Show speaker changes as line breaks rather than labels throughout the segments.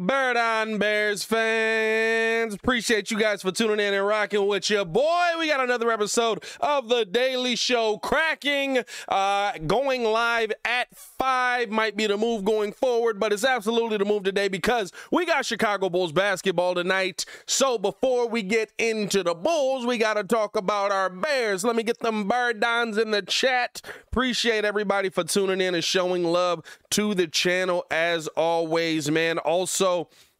Bird on Bears fans. Appreciate you guys for tuning in and rocking with you. Boy, we got another episode of The Daily Show cracking. Uh, going live at 5 might be the move going forward, but it's absolutely the move today because we got Chicago Bulls basketball tonight. So before we get into the Bulls, we got to talk about our Bears. Let me get them Bird Dons in the chat. Appreciate everybody for tuning in and showing love to the channel as always, man. Also,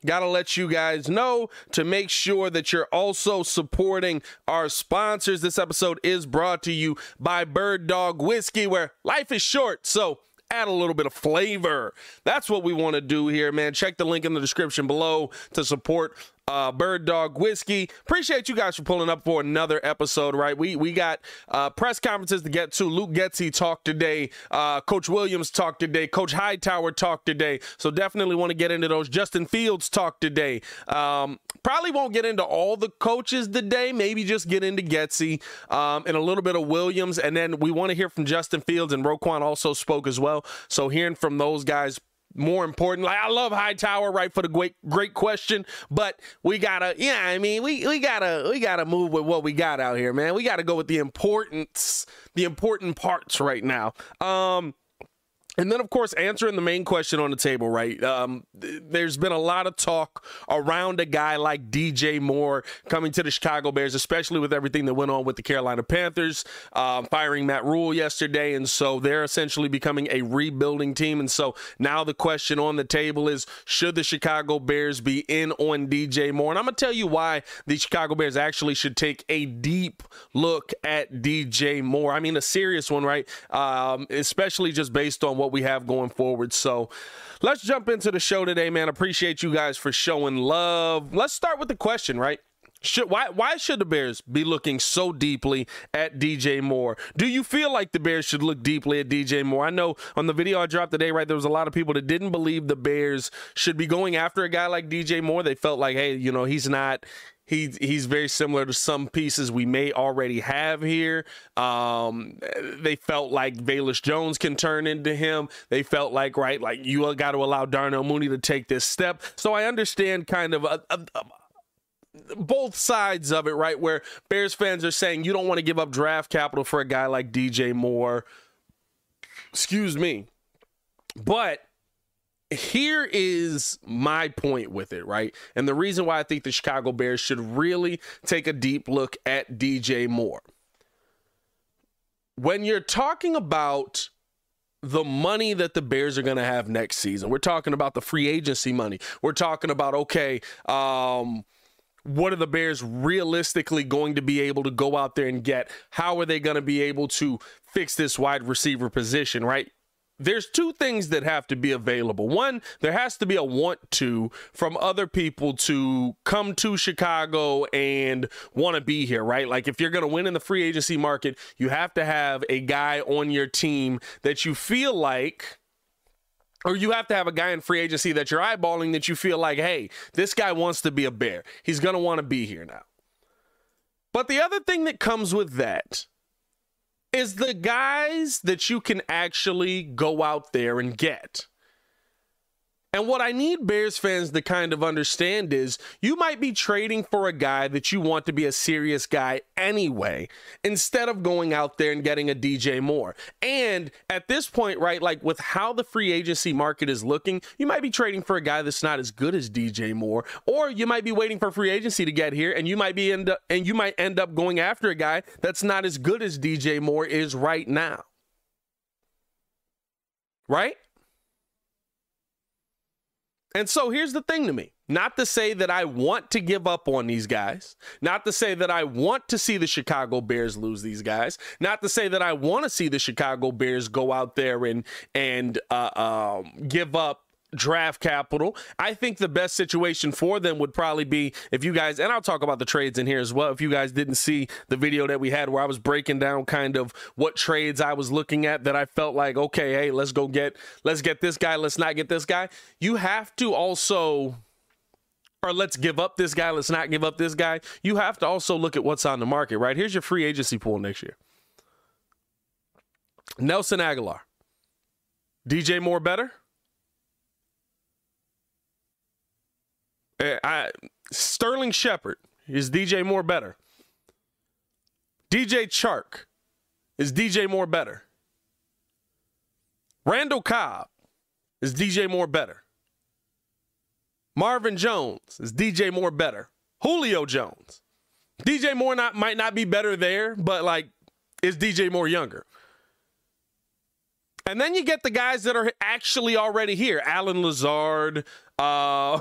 Got to let you guys know to make sure that you're also supporting our sponsors. This episode is brought to you by Bird Dog Whiskey, where life is short. So, add a little bit of flavor. That's what we want to do here, man. Check the link in the description below to support uh, Bird Dog Whiskey. Appreciate you guys for pulling up for another episode, right? We we got uh, press conferences to get to. Luke Getsy talked today. Uh, Coach Williams talked today. Coach Hightower talked today. So definitely want to get into those. Justin Fields talked today. Um, probably won't get into all the coaches today. Maybe just get into Getsy um, and a little bit of Williams. And then we want to hear from Justin Fields and Roquan also spoke as well. So hearing from those guys more important. Like I love Hightower, right, for the great great question, but we gotta, yeah, I mean, we we gotta we gotta move with what we got out here, man. We gotta go with the importance, the important parts right now. Um, and then, of course, answering the main question on the table, right? Um, th- there's been a lot of talk around a guy like DJ Moore coming to the Chicago Bears, especially with everything that went on with the Carolina Panthers, um, firing Matt Rhule yesterday. And so they're essentially becoming a rebuilding team. And so now the question on the table is should the Chicago Bears be in on DJ Moore? And I'm going to tell you why the Chicago Bears actually should take a deep look at DJ Moore. I mean, a serious one, right? Um, especially just based on what what we have going forward. So let's jump into the show today, man. Appreciate you guys for showing love. Let's start with the question, right? Should, why why should the Bears be looking so deeply at DJ Moore? Do you feel like the Bears should look deeply at DJ Moore? I know on the video I dropped today, right, there was a lot of people that didn't believe the Bears should be going after a guy like DJ Moore. They felt like, hey, you know, he's not he he's very similar to some pieces we may already have here. Um, they felt like Velus Jones can turn into him. They felt like right, like you got to allow Darnell Mooney to take this step. So I understand kind of a, a, a both sides of it, right? Where Bears fans are saying you don't want to give up draft capital for a guy like DJ Moore. Excuse me. But here is my point with it, right? And the reason why I think the Chicago Bears should really take a deep look at DJ Moore. When you're talking about the money that the Bears are going to have next season, we're talking about the free agency money. We're talking about, okay, um, what are the Bears realistically going to be able to go out there and get? How are they going to be able to fix this wide receiver position, right? There's two things that have to be available. One, there has to be a want to from other people to come to Chicago and want to be here, right? Like if you're going to win in the free agency market, you have to have a guy on your team that you feel like or you have to have a guy in free agency that you're eyeballing that you feel like, hey, this guy wants to be a bear. He's going to want to be here now. But the other thing that comes with that is the guys that you can actually go out there and get. And what I need Bears fans to kind of understand is you might be trading for a guy that you want to be a serious guy anyway, instead of going out there and getting a DJ Moore. And at this point, right, like with how the free agency market is looking, you might be trading for a guy that's not as good as DJ Moore, or you might be waiting for free agency to get here, and you might be end up and you might end up going after a guy that's not as good as DJ Moore is right now. Right? And so here's the thing to me. Not to say that I want to give up on these guys, not to say that I want to see the Chicago Bears lose these guys, not to say that I want to see the Chicago Bears go out there and and uh, um, give up draft capital. I think the best situation for them would probably be if you guys, and I'll talk about the trades in here as well. If you guys didn't see the video that we had where I was breaking down kind of what trades I was looking at that I felt like, okay, hey, let's go get, let's get this guy, let's not get this guy. You have to also or let's give up this guy, let's not give up this guy. You have to also look at what's on the market, right? Here's your free agency pool next year. Nelson Agholor. DJ Moore better? Eh, I, Sterling Shepard is DJ Moore better. DJ Chark is DJ Moore better. Randall Cobb is DJ Moore better. Marvin Jones is DJ Moore better. Julio Jones. DJ Moore not might not be better there, but like is DJ Moore younger? And then you get the guys that are actually already here. Allen Lazard, uh,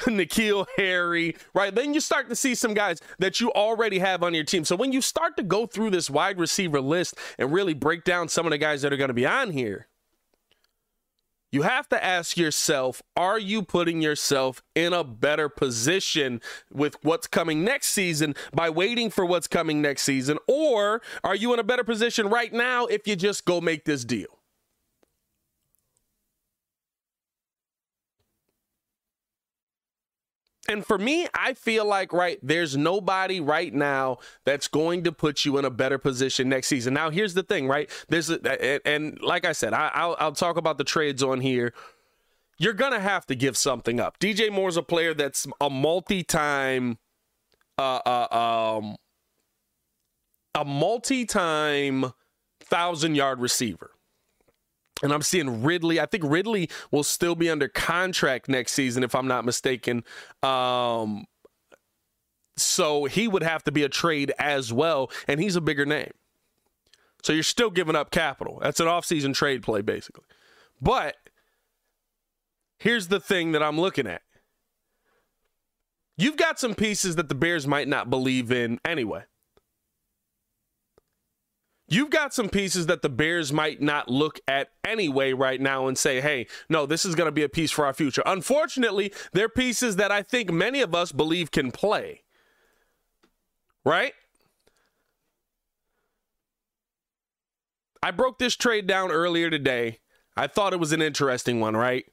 N'Keal Harry, right? Then you start to see some guys that you already have on your team. So when you start to go through this wide receiver list and really break down some of the guys that are going to be on here, you have to ask yourself are you putting yourself in a better position with what's coming next season by waiting for what's coming next season? Or are you in a better position right now if you just go make this deal? And for me, I feel like right there's nobody right now that's going to put you in a better position next season. Now, here's the thing, right? There's a, and like I said, I, will I'll talk about the trades on here. You're gonna have to give something up. DJ Moore's a player that's a multi-time, uh, uh um, a multi-time thousand yard receiver. And I'm seeing Ridley. I think Ridley will still be under contract next season, if I'm not mistaken. Um, so he would have to be a trade as well, and he's a bigger name. So you're still giving up capital. That's an offseason trade play, basically. But here's the thing that I'm looking at. You've got some pieces that the Bears might not believe in anyway. You've got some pieces that the Bears might not look at anyway right now and say, hey, no, this is going to be a piece for our future. Unfortunately, they're pieces that I think many of us believe can play. Right? I broke this trade down earlier today. I thought it was an interesting one, right?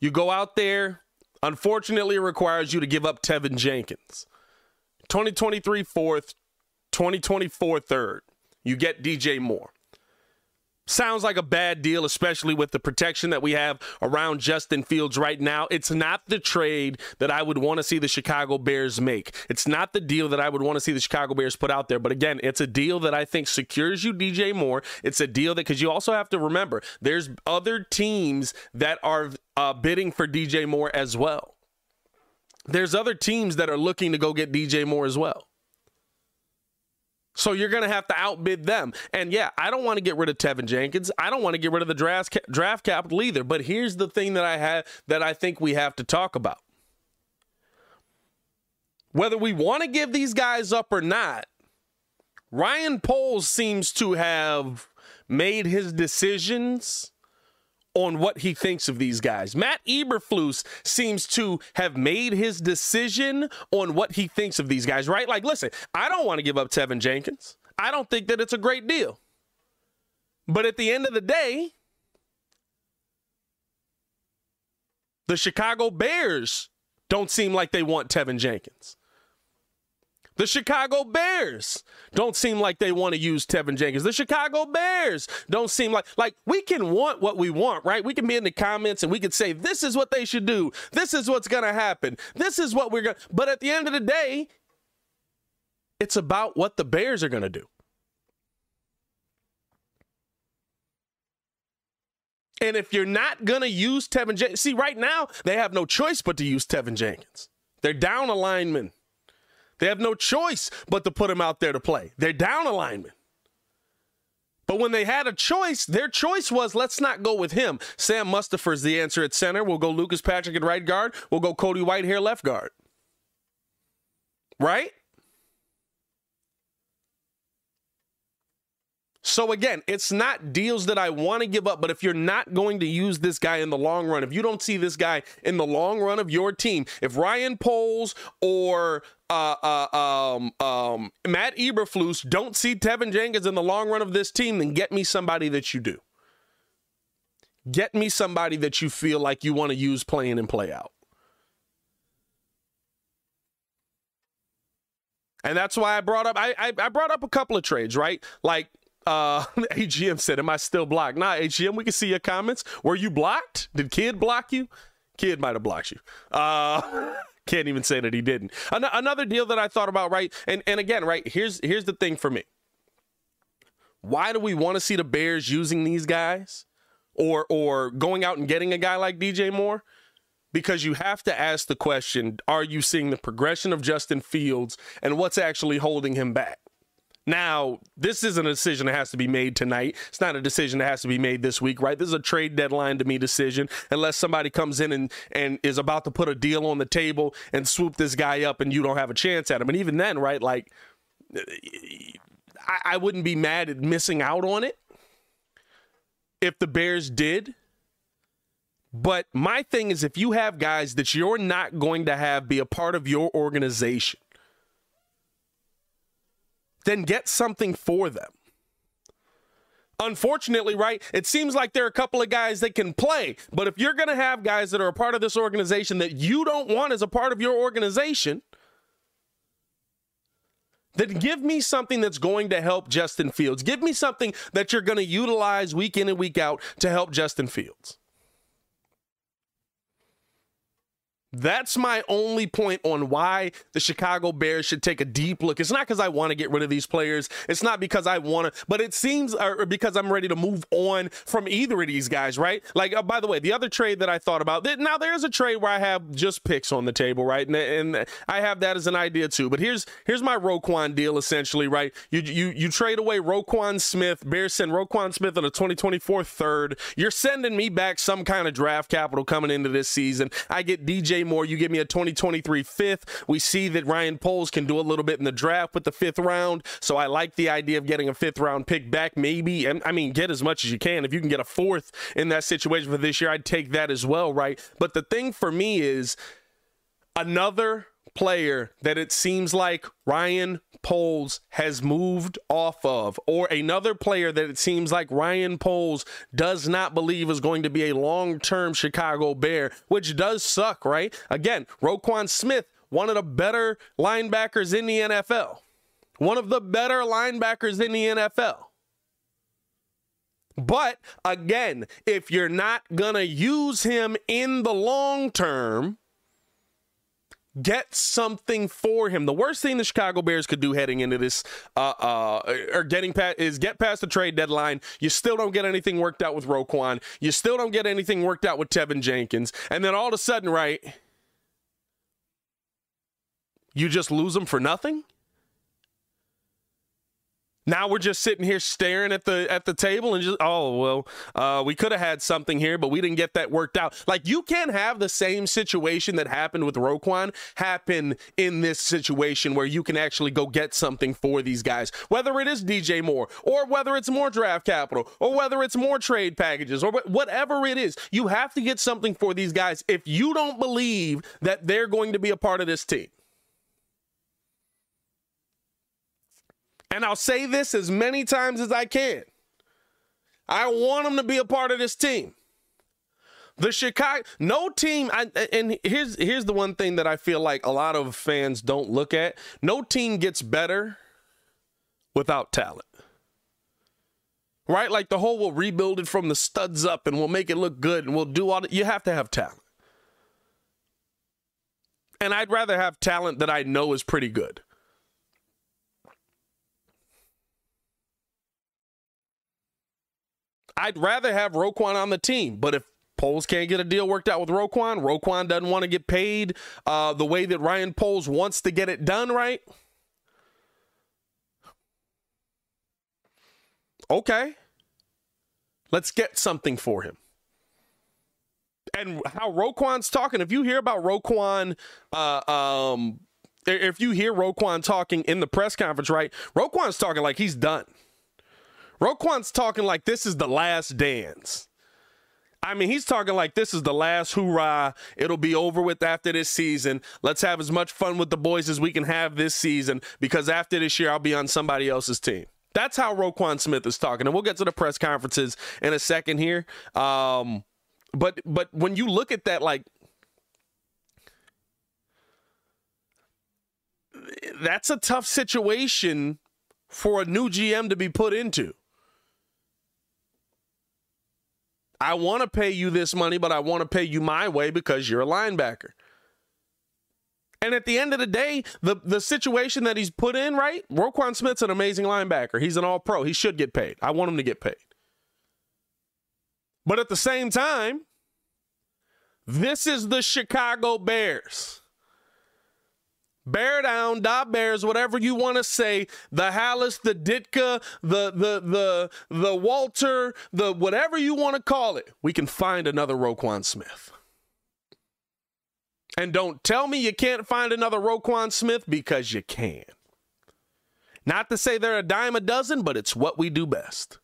You go out there, unfortunately, it requires you to give up Teven Jenkins. 2023 fourth, 2024 third you get DJ Moore. Sounds like a bad deal, especially with the protection that we have around Justin Fields right now. It's not the trade that I would want to see the Chicago Bears make. It's not the deal that I would want to see the Chicago Bears put out there. But again, it's a deal that I think secures you DJ Moore. It's a deal that, because you also have to remember, there's other teams that are uh, bidding for DJ Moore as well. There's other teams that are looking to go get DJ Moore as well. So you're going to have to outbid them. And yeah, I don't want to get rid of Teven Jenkins. I don't want to get rid of the draft draft capital either. But here's the thing that I have that I think we have to talk about. Whether we want to give these guys up or not, Ryan Poles seems to have made his decisions on what he thinks of these guys. Matt Eberflus seems to have made his decision on what he thinks of these guys, right? Like, listen, I don't want to give up Teven Jenkins. I don't think that it's a great deal. But at the end of the day, the Chicago Bears don't seem like they want Teven Jenkins. The Chicago Bears don't seem like they want to use Teven Jenkins. The Chicago Bears don't seem like like we can want what we want, right? We can be in the comments and we can say this is what they should do. This is what's going to happen. This is what we're going to But at the end of the day, it's about what the Bears are going to do. And if you're not going to use Teven Jenkins, see, right now, they have no choice but to use Teven Jenkins. They're down a lineman. They have no choice but to put him out there to play. They're down a lineman. But when they had a choice, their choice was let's not go with him. Sam Mustipher's the answer at center. We'll go Lucas Patrick at right guard. We'll go Cody Whitehair left guard. Right? So again, it's not deals that I want to give up, but if you're not going to use this guy in the long run, if you don't see this guy in the long run of your team, if Ryan Poles or uh, uh, um, um, Matt Eberflus don't see Teven Jenkins in the long run of this team, then get me somebody that you do. Get me somebody that you feel like you want to use playing and play out. And that's why I brought up I, I, I brought up a couple of trades, right? Like uh, AGM said, Am I still blocked? Nah, AGM, we can see your comments. Were you blocked? Did Kid block you? Kid might have blocked you. Uh, can't even say that he didn't. An- another deal that I thought about, right? And and again, right, here's here's the thing for me. Why do we want to see the Bears using these guys? Or or going out and getting a guy like DJ Moore? Because you have to ask the question, are you seeing the progression of Justin Fields and what's actually holding him back? Now, this isn't a decision that has to be made tonight. It's not a decision that has to be made this week, right? This is a trade deadline to me decision, unless somebody comes in and, and is about to put a deal on the table and swoop this guy up and you don't have a chance at him. And even then, right, like, I, I wouldn't be mad at missing out on it if the Bears did. But my thing is, if you have guys that you're not going to have be a part of your organization, then get something for them. Unfortunately, right, it seems like there are a couple of guys that can play, but if you're going to have guys that are a part of this organization that you don't want as a part of your organization, then give me something that's going to help Justin Fields. Give me something that you're going to utilize week in and week out to help Justin Fields. That's my only point on why the Chicago Bears should take a deep look. It's not because I want to get rid of these players. It's not because I want to, but it seems or because I'm ready to move on from either of these guys, right? Like, uh, by the way, the other trade that I thought about, now there's a trade where I have just picks on the table, right? And, and I have that as an idea too. But here's here's my Roquan deal essentially, right? You you you trade away Roquan Smith, Bears send Roquan Smith in a 2024 third. You're sending me back some kind of draft capital coming into this season. I get DJ Moore. You give me a 2023 fifth. We see that Ryan Poles can do a little bit in the draft with the fifth round. So I like the idea of getting a fifth round pick back, maybe. And I mean, get as much as you can. If you can get a fourth in that situation for this year, I'd take that as well, right? But the thing for me is another player that it seems like Ryan Poles has moved off of, or another player that it seems like Ryan Poles does not believe is going to be a long term Chicago Bear, which does suck, right? Again, Roquan Smith, one of the better linebackers in the NFL. One of the better linebackers in the NFL. But again, if you're not going to use him in the long term, get something for him. The worst thing the Chicago Bears could do heading into this, uh, uh, or getting past, is get past the trade deadline. You still don't get anything worked out with Roquan. You still don't get anything worked out with Teven Jenkins, and then all of a sudden, right, you just lose them for nothing. Now we're just sitting here staring at the at the table and just oh well uh, we could have had something here but we didn't get that worked out. Like you can't have the same situation that happened with Roquan happen in this situation where you can actually go get something for these guys, whether it is DJ Moore or whether it's more draft capital or whether it's more trade packages or whatever it is. You have to get something for these guys if you don't believe that they're going to be a part of this team. And I'll say this as many times as I can. I want them to be a part of this team. The Chicago, no team, I, and here's here's the one thing that I feel like a lot of fans don't look at. No team gets better without talent. Right? Like the whole we'll rebuild it from the studs up and we'll make it look good and we'll do all. You have to have talent. And I'd rather have talent that I know is pretty good. I'd rather have Roquan on the team, but if Poles can't get a deal worked out with Roquan, Roquan doesn't want to get paid uh, the way that Ryan Poles wants to get it done right. Okay. Let's get something for him. And how Roquan's talking, if you hear about Roquan, uh, um, if you hear Roquan talking in the press conference, right? Roquan's talking like he's done. Roquan's talking like this is the last dance. I mean, he's talking like this is the last hoorah. It'll be over with after this season. Let's have as much fun with the boys as we can have this season because after this year, I'll be on somebody else's team. That's how Roquan Smith is talking. And we'll get to the press conferences in a second here. Um, but but when you look at that, like that's a tough situation for a new GM to be put into. I want to pay you this money, but I want to pay you my way because you're a linebacker. And at the end of the day, the, the situation that he's put in, right? Roquan Smith's an amazing linebacker. He's an all pro. He should get paid. I want him to get paid. But at the same time, this is the Chicago Bears. Bear down, da bears, whatever you want to say. The Halas, the Ditka, the the the the Walter, the whatever you want to call it. We can find another Roquan Smith. And don't tell me you can't find another Roquan Smith because you can. Not to say they're a dime a dozen, but it's what we do best.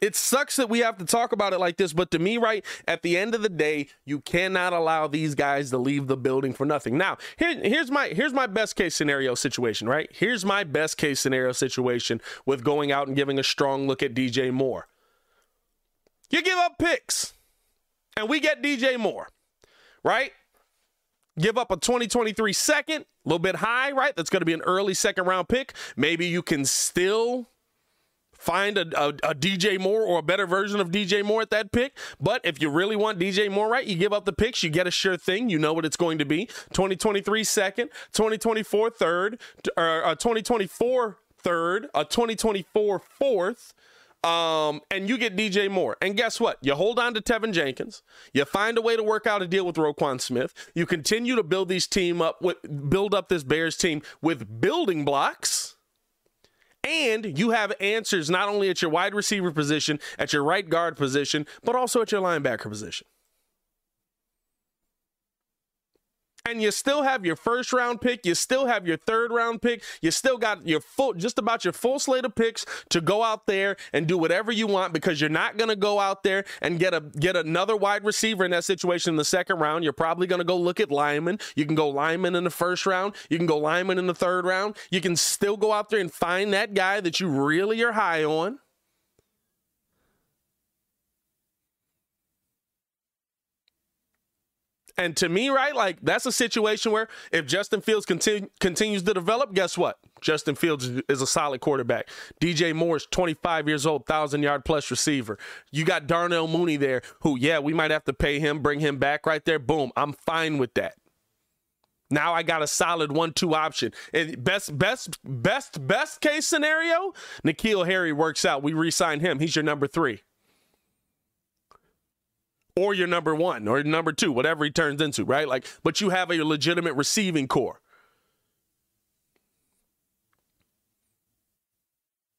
It sucks that we have to talk about it like this, but to me, right, at the end of the day, you cannot allow these guys to leave the building for nothing. Now, here, here's my here's my best case scenario situation, right? Here's my best case scenario situation with going out and giving a strong look at DJ Moore. You give up picks, and we get DJ Moore, right? Give up a 2023 second, a little bit high, right? That's going to be an early second round pick. Maybe you can still find a, a, a, DJ Moore or a better version of DJ Moore at that pick. But if you really want DJ Moore, right, you give up the picks, you get a sure thing. You know what it's going to be 2023 second, 2024 third, or a 2024 third, a 2024 fourth. Um, and you get DJ Moore. And guess what? You hold on to Teven Jenkins. You find a way to work out a deal with Roquan Smith. You continue to build these team up with build up this Bears team with building blocks and you have answers not only at your wide receiver position, at your right guard position, but also at your linebacker position. And you still have your first round pick, you still have your third round pick, you still got your full just about your full slate of picks to go out there and do whatever you want because you're not going to go out there and get a get another wide receiver in that situation in the second round. You're probably going to go look at lineman. You can go lineman in the first round, you can go lineman in the third round. You can still go out there and find that guy that you really are high on And to me, right, like that's a situation where if Justin Fields continue, continues to develop, guess what? Justin Fields is a solid quarterback. DJ Moore is 25 years old, 1,000 yard plus receiver. You got Darnell Mooney there, who, yeah, we might have to pay him, bring him back right there. Boom. I'm fine with that. Now I got a solid one-two option. And best, best, best, best case scenario, N'Keal Harry works out. We re-sign him. He's your number three or your number one or number two, whatever he turns into, right? Like, but you have a legitimate receiving corps.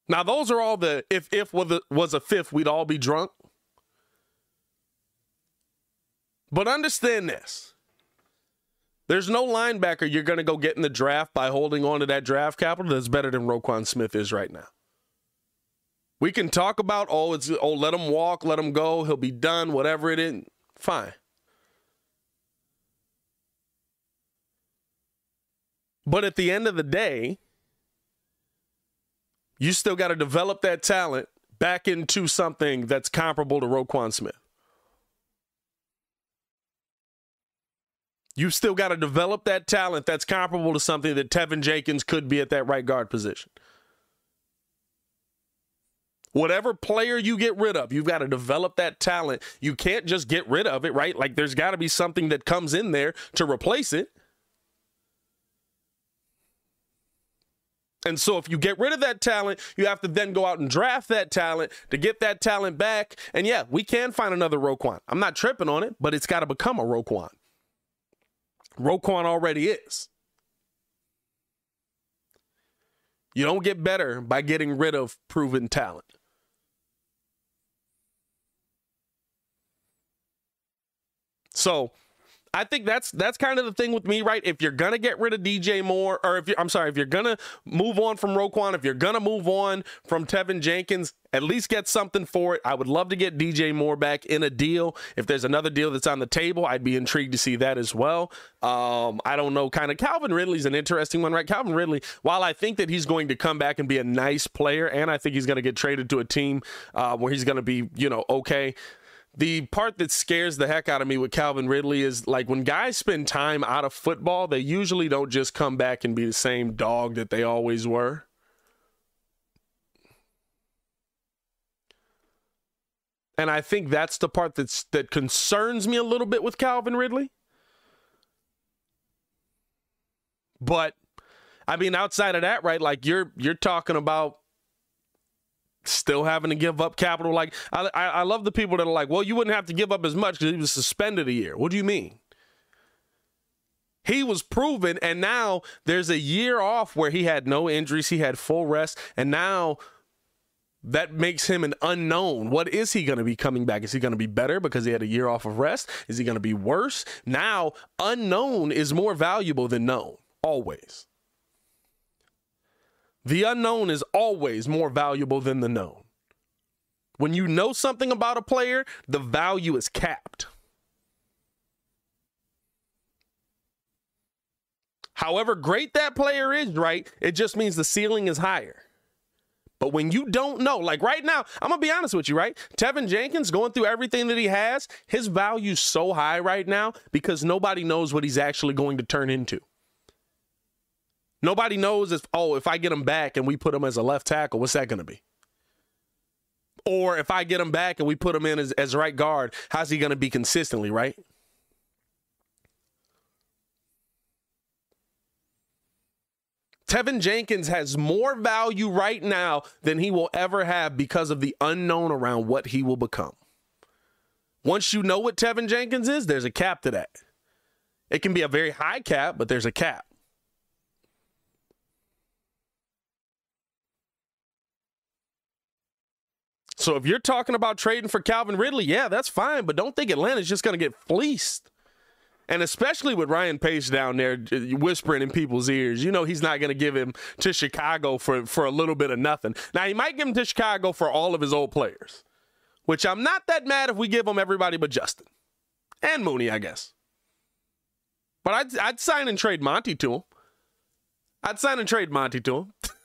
Now, those are all the if if was a, was a fifth, we'd all be drunk. But understand this. There's no linebacker you're going to go get in the draft by holding on to that draft capital that's better than Roquan Smith is right now. We can talk about oh it's oh let him walk, let him go, he'll be done, whatever it is. Fine. But at the end of the day, you still got to develop that talent back into something that's comparable to Roquan Smith. You've still got to develop that talent that's comparable to something that Teven Jenkins could be at that right guard position. Whatever player you get rid of, you've got to develop that talent. You can't just get rid of it, right? Like there's got to be something that comes in there to replace it. And so if you get rid of that talent, you have to then go out and draft that talent to get that talent back. And yeah, we can find another Roquan. I'm not tripping on it, but it's got to become a Roquan. Roquan already is. You don't get better by getting rid of proven talent. So I think that's that's kind of the thing with me, right? If you're gonna get rid of DJ Moore, or if you're I'm sorry, if you're gonna move on from Roquan, if you're gonna move on from Teven Jenkins, at least get something for it. I would love to get DJ Moore back in a deal. If there's another deal that's on the table, I'd be intrigued to see that as well. Um, I don't know, kind of Calvin Ridley's an interesting one, right? Calvin Ridley, while I think that he's going to come back and be a nice player, and I think he's to get traded to a team uh, where he's to be, you know, okay the part that scares the heck out of me with Calvin Ridley is like when guys spend time out of football, they usually don't just come back and be the same dog that they always were. And I think that's the part that's that concerns me a little bit with Calvin Ridley. But I mean outside of that, right? Like you're you're talking about still having to give up capital. Like I, I love the people that are like, well, you wouldn't have to give up as much because he was suspended a year. What do you mean? He was proven, and now there's a year off where he had no injuries, he had full rest, and now that makes him an unknown. What is he going to be coming back? Is he going to be better because he had a year off of rest? Is he going to be worse? Now, unknown is more valuable than known, always. The unknown is always more valuable than the known. When you know something about a player, the value is capped. However great that player is, right, it just means the ceiling is higher. But when you don't know, like right now, I'm gonna be honest with you, right? Teven Jenkins going through everything that he has, his value's so high right now because nobody knows what he's actually going to turn into. Nobody knows if, oh, if I get him back and we put him as a left tackle, what's that going to be? Or if I get him back and we put him in as, as right guard, how's he going to be consistently, right? Teven Jenkins has more value right now than he will ever have because of the unknown around what he will become. Once you know what Teven Jenkins is, there's a cap to that. It can be a very high cap, but there's a cap. So if you're talking about trading for Calvin Ridley, yeah, that's fine, but don't think Atlanta's just going to get fleeced. And especially with Ryan Pace down there whispering in people's ears, you know he's not going to give him to Chicago for, for a little bit of nothing. Now, he might give him to Chicago for all of his old players, which I'm not that mad if we give him everybody but Justin and Mooney, I guess. But I'd, I'd sign and trade Monty to him. I'd sign and trade Monty to him.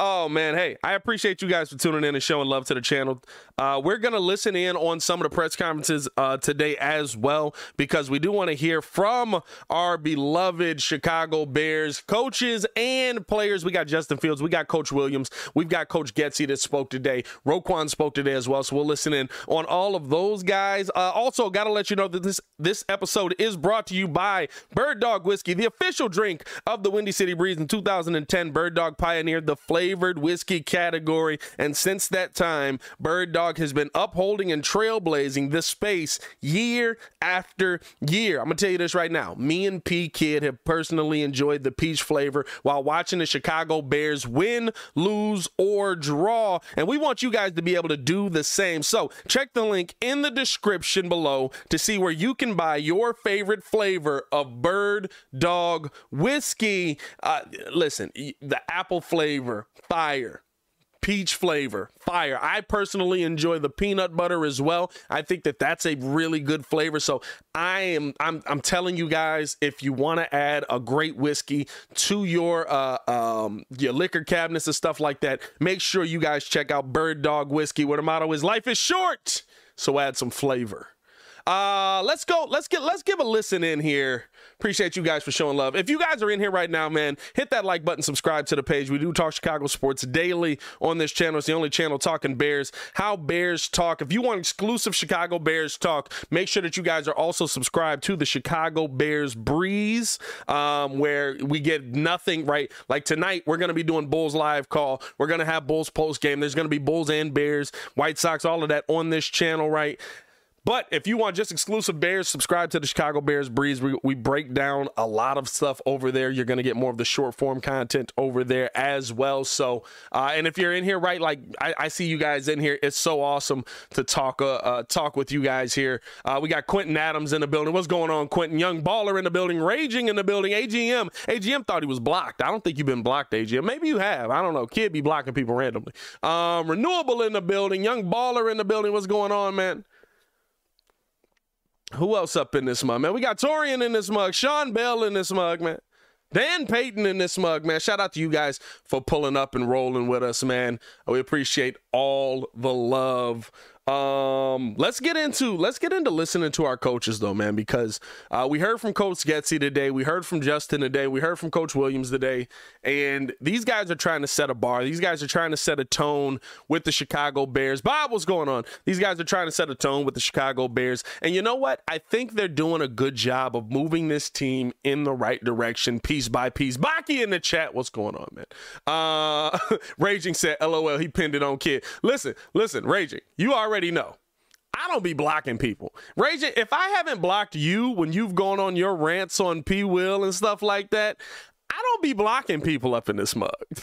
Oh man, hey, I appreciate you guys for tuning in and showing love to the channel. Uh, we're gonna listen in on some of the press conferences uh, today as well because we do want to hear from our beloved Chicago Bears coaches and players. We got Justin Fields, we got Coach Williams, we've got Coach Getsy that spoke today. Roquan spoke today as well, so we'll listen in on all of those guys. Uh, also, got to let you know that this this episode is brought to you by Bird Dog Whiskey, the official drink of the Windy City Breeze. In 2010, Bird Dog pioneered the flavor whiskey category. And since that time, Bird Dog has been upholding and trailblazing this space year after year. I'm going to tell you this right now. Me and P Kid have personally enjoyed the peach flavor while watching the Chicago Bears win, lose, or draw. And we want you guys to be able to do the same. So check the link in the description below to see where you can buy your favorite flavor of Bird Dog whiskey. Uh, listen, the apple flavor, fire peach flavor fire. I personally enjoy the peanut butter as well. I think that that's a really good flavor. So i am i'm, I'm telling you guys if you want to add a great whiskey to your uh um your liquor cabinets and stuff like that make sure you guys check out bird dog whiskey where the motto is life is short. So add some flavor uh, let's go. Let's get. Let's give a listen in here. Appreciate you guys for showing love. If you guys are in here right now, man, hit that like button, subscribe to the page. We do talk Chicago sports daily on this channel. It's the only channel talking Bears. How Bears talk. If you want exclusive Chicago Bears talk, make sure that you guys are also subscribed to the Chicago Bears Breeze, um, where we get nothing right. Like tonight, we're gonna be doing Bulls live call. We're gonna have Bulls post game. There's gonna be Bulls and Bears, White Sox, all of that on this channel, right? But if you want just exclusive Bears, subscribe to the Chicago Bears Breeze. We, we break down a lot of stuff over there. You're going to get more of the short form content over there as well. So, uh, and if you're in here, right, like I, I, see you guys in here, it's so awesome to talk uh, uh, talk with you guys here. Uh, we got Quentin Adams in the building. What's going on, Quentin? Young baller in the building, raging in the building. AGM, AGM thought he was blocked. I don't think you've been blocked, AGM. Maybe you have. I don't know. Kid be blocking people randomly. Um, renewable in the building, young baller in the building. What's going on, man? Who else up in this mug, man? We got Torian in this mug, Sean Bell in this mug, man. Dan Payton in this mug, man. Shout out to you guys for pulling up and rolling with us, man. We appreciate all the love. Um, let's get into let's get into listening to our coaches though, man, because uh, we heard from Coach Getsy today, we heard from Justin today, we heard from Coach Williams today, and these guys are trying to set a bar. These guys are trying to set a tone with the Chicago Bears. Bob, what's going on? These guys are trying to set a tone with the Chicago Bears, and you know what? I think they're doing a good job of moving this team in the right direction, piece by piece. Baki in the chat, what's going on, man? Uh, Raging said, "LOL." He pinned it on kid. Listen, listen, Raging, you already already know. I don't be blocking people. Raging, if I haven't blocked you when you've gone on your rants on P Will and stuff like that, I don't be blocking people up in this mug.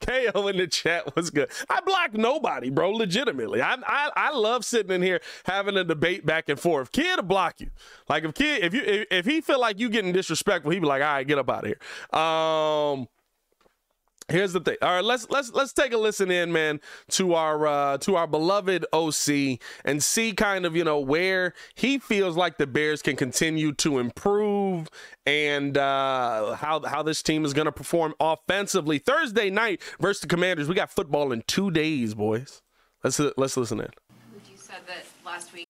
KO in the chat was good. I block nobody, bro. Legitimately, I, I I love sitting in here having a debate back and forth. Kid to block you. Like if kid, if you if, if he feel like you getting disrespectful, he be like, all right, get up out of here. Um. Here's the thing. All right, let's let's let's take a listen in, man, to our uh, to our beloved OC and see kind of you know where he feels like the Bears can continue to improve and uh, how how this team is going to perform offensively. Thursday night versus the Commanders. We got football in two days, boys. Let's let's listen in.
You said that last week.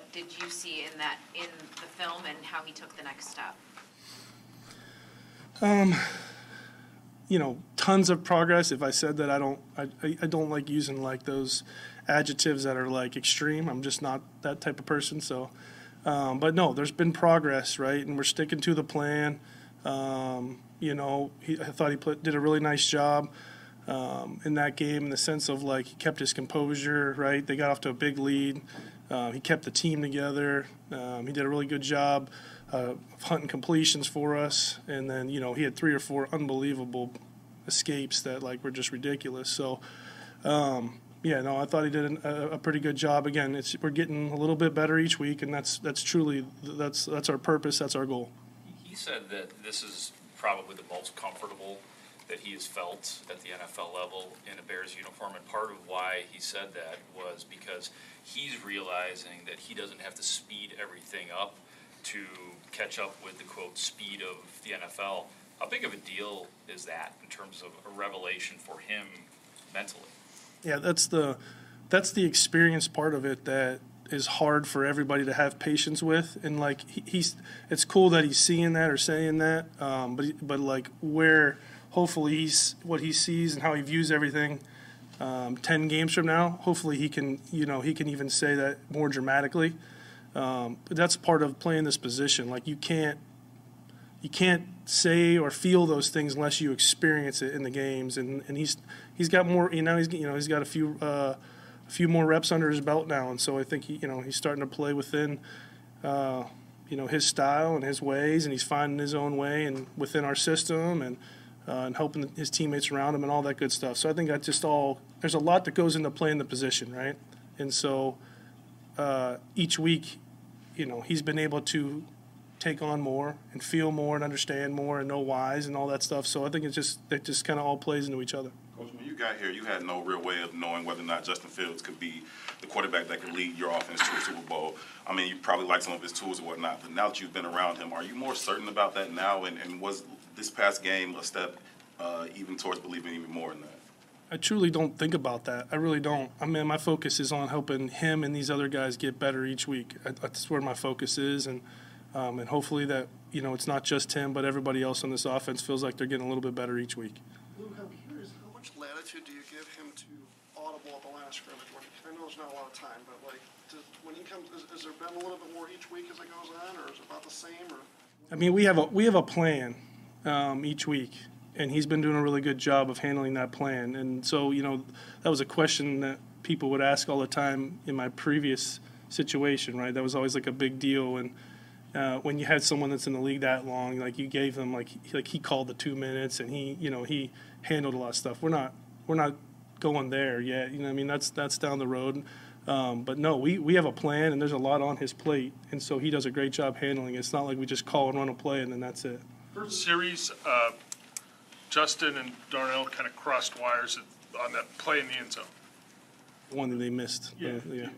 did you see in that in the film, and how he took the next step?
Um, you know, tons of progress. If I said that, I don't, I, I don't like using like those adjectives that are like extreme. I'm just not that type of person. So, um, but no, there's been progress, right? And we're sticking to the plan. Um, you know, he, I thought he put, did a really nice job um, in that game in the sense of like he kept his composure, right? They got off to a big lead. Uh, he kept the team together. Um, he did a really good job uh, of hunting completions for us, and then you know he had three or four unbelievable escapes that like were just ridiculous. So. Um, yeah, no, I thought he did a, a pretty good job. Again, it's we're getting a little bit better each week, and that's that's truly that's that's our purpose. That's our goal.
He said that this is probably the most comfortable that he has felt at the NFL level in a Bears uniform. And part of why he said that was because he's realizing that he doesn't have to speed everything up to catch up with the quote speed of the NFL. How big of a deal is that in terms of a revelation for him mentally?
Yeah, that's the that's the experience part of it that is hard for everybody to have patience with and like he, he's it's cool that he's seeing that or saying that um, but but like where hopefully he's what he sees and how he views everything. Um, Ten games from now, hopefully he can you know he can even say that more dramatically. Um, but that's part of playing this position. Like you can't you can't say or feel those things unless you experience it in the games. And, and he's he's got more. You know, he's you know he's got a few uh, a few more reps under his belt now, and so I think he you know he's starting to play within. Uh, you know his style and his ways, and he's finding his own way and within our system, and uh, and helping his teammates around him and all that good stuff. So I think that just all there's a lot that goes into playing the position, right? And so uh, each week, you know, he's been able to take on more and feel more and understand more and know whys and all that stuff. So I think it's just it just kind of all plays into each other.
Coach, when you got here, you had no real way of knowing whether or not Justin Fields could be the quarterback that could lead your offense to a Super Bowl. I mean, you probably like some of his tools and whatnot, but now that you've been around him, are you more certain about that now? And, and was this past game a step uh, even towards believing even more in that?
I truly don't think about that. I really don't. I mean, my focus is on helping him and these other guys get better each week. That's where my focus is, and um, and hopefully that you know it's not just him, but everybody else on this offense feels like they're getting a little bit better each week.
Luke, I'm curious, how much latitude do you give him to audible at the line of scrimmage? I know there's not a lot of time, but like to, when he comes, is, is there been a little bit more each week as it goes on, or is it about the same? Or
I mean, we have a we have a plan um, each week, and he's been doing a really good job of handling that plan. And so, you know, that was a question that people would ask all the time in my previous situation, right? That was always like a big deal. And uh, when you had someone that's in the league that long, like you gave them, like like he called the two minutes, and he, you know, he handled a lot of stuff. We're not we're not going there yet. You know, I mean, that's that's down the road. Um, but no, we, we have a plan, and there's a lot on his plate, and so he does a great job handling it. It's not like we just call and run a play, and then that's it.
First series, uh, Justin and Darnell kind of crossed wires on that play in the end zone.
The one that they missed.
Yeah.
The, yeah.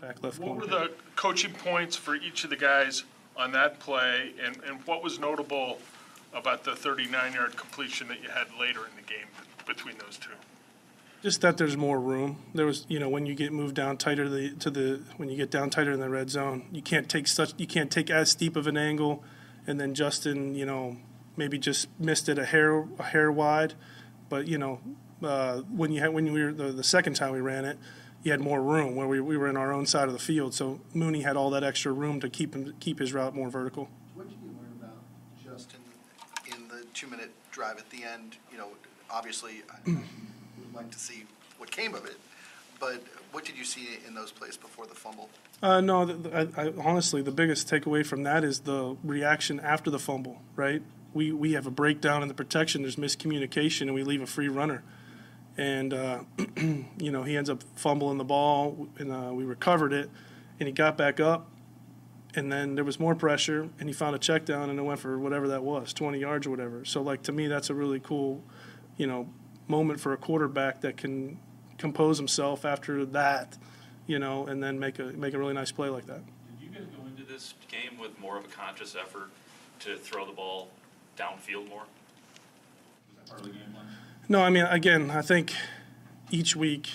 Back left
What
corner.
were the coaching points for each of the guys on that play, and, and what was notable about the 39-yard completion that you had later in the game between those two?
Just that there's more room. There was, you know, when you get moved down tighter the, to the when you get down tighter in the red zone, you can't take such you can't take as steep of an angle, and then Justin, you know, maybe just missed it a hair a hair wide, but you know, uh, when you had when we were the, the second time we ran it, you had more room where we, we were in our own side of the field, so Mooney had all that extra room to keep him keep his route more vertical.
what did you learn about Justin in the two-minute drive at the end? You know, obviously, I would like to see what came of it, but what did you see in those plays before the fumble?
Uh, no, I, I, honestly, the biggest takeaway from that is the reaction after the fumble. Right? We we have a breakdown in the protection. There's miscommunication, and we leave a free runner. And uh, you know, he ends up fumbling the ball, and uh, we recovered it, and he got back up, and then there was more pressure, and he found a check down, and it went for whatever that was, 20 yards or whatever. So, like to me, that's a really cool, you know, moment for a quarterback that can compose himself after that, you know, and then make a make a really nice play like that.
Did you guys go into this game with more of a conscious effort to throw the ball downfield more? Was that part of the game plan?
No, I mean, again, I think each week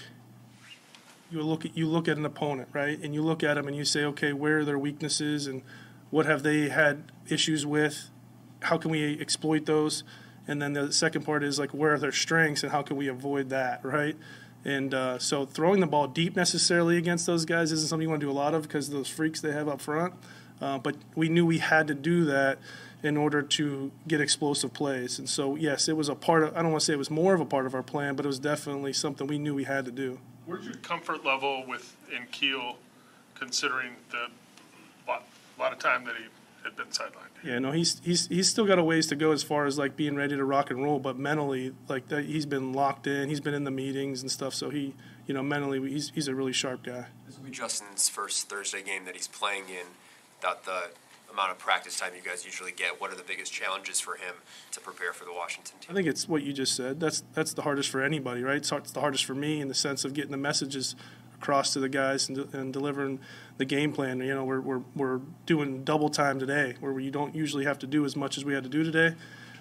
you look at you look at an opponent, right, and you look at them and you say, okay, where are their weaknesses and what have they had issues with? How can we exploit those? And then the second part is like, where are their strengths and how can we avoid that, right? And uh, so throwing the ball deep necessarily against those guys isn't something you want to do a lot of because those freaks they have up front. Uh, but we knew we had to do that in order to get explosive plays. And so, yes, it was a part of, I don't want to say it was more of a part of our plan, but it was definitely something we knew we had to do.
Where's your comfort level with N'Keal, considering the lot, lot of time that he had been sidelined?
Yeah, no, he's he's he's still got a ways to go as far as like being ready to rock and roll, but mentally, like that, he's been locked in. He's been in the meetings and stuff, so he, you know, mentally, he's he's a really sharp guy.
This will be Justin's first Thursday game that he's playing in. Without the amount of practice time you guys usually get, what are the biggest challenges for him to prepare for the Washington team?
I think it's what you just said. That's that's the hardest for anybody, right? So it's the hardest for me in the sense of getting the messages across to the guys and, and delivering the game plan. You know, we're, we're, we're doing double time today, where you don't usually have to do as much as we had to do today.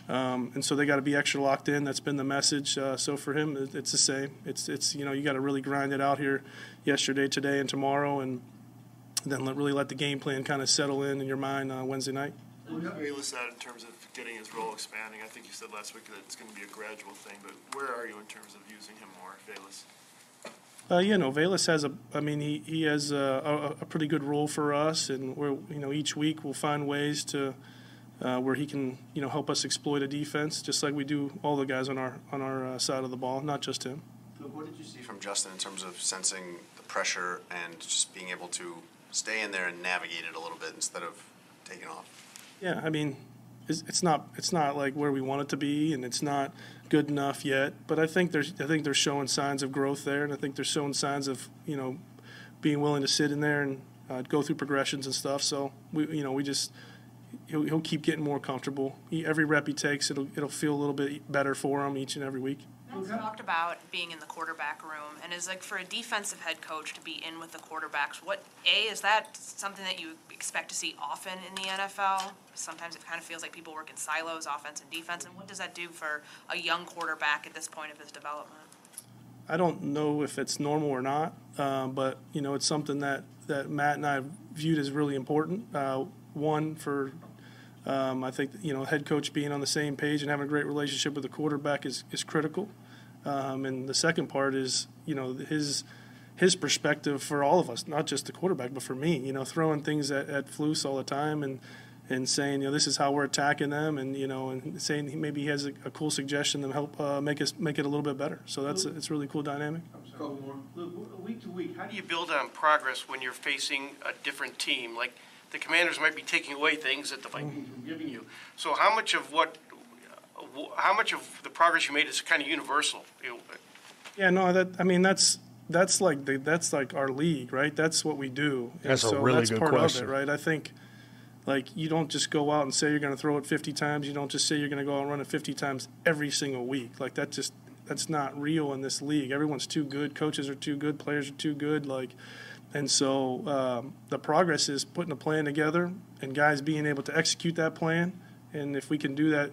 Um, and so they got to be extra locked in. That's been the message. Uh, so for him, it, it's the same. It's it's you know you got to really grind it out here, yesterday, today, and tomorrow, and then let, really let the game plan kind of settle in in your mind uh, Wednesday night.
What do you list that in terms of
getting his role expanding. I think you said last week that it's going to be a gradual thing, but where are you in terms of using him more, Velus?
Uh, you know, Velus has a. I mean, he he has a, a, a pretty good role for us, and we're you know each week we'll find ways to uh, where he can you know help us exploit a defense, just like we do all the guys on our on our uh, side of the ball, not just him.
What did you see from Justin in terms of sensing the pressure and just being able to stay in there and navigate it a little bit instead of taking off?
Yeah, I mean, it's, not it's not like where we want it to be, and it's not good enough yet. But I think there's I think they're showing signs of growth there, and I think they're showing signs of you know being willing to sit in there and uh, go through progressions and stuff. So we you know we just he'll, he'll keep getting more comfortable. He, every rep he takes, it'll it'll feel a little bit better for him each and every week.
Matt's talked about being in the quarterback room, and is like for a defensive head coach to be in with the quarterbacks. What a is that something that you expect to see often in the NFL? Sometimes it kind of feels like people work in silos, offense and defense. And what does that do for a young quarterback at this point of his development?
I don't know if it's normal or not, uh, but you know it's something that, that Matt and I viewed as really important. Uh, one for um, I think you know head coach being on the same page and having a great relationship with the quarterback is is critical. Um, and the second part is you know his his perspective for all of us, not just the quarterback, but for me. You know, throwing things at, at Flus all the time and and saying, you know, this is how we're attacking them, and you know, and saying he, maybe he has a, a cool suggestion to help uh, make us make it a little bit better. So that's a, it's a really cool dynamic.
Luke, week to week, how do you build on progress when you're facing a different team? Like the Commanders might be taking away things that the Vikings are giving you. So how much of what, how much of the progress you made is kind of universal?
Yeah, no, that I mean that's that's like the, that's like our league, right? That's what we do. And
That's a really
that's
good
part
question.
of it, right? I think like you don't just go out and say you're going to throw it 50 times. You don't just say you're going to go out and run it 50 times every single week. Like that just that's not real in this league. Everyone's too good. Coaches are too good. Players are too good. Like, and so um, the progress is putting a plan together and guys being able to execute that plan. And if we can do that,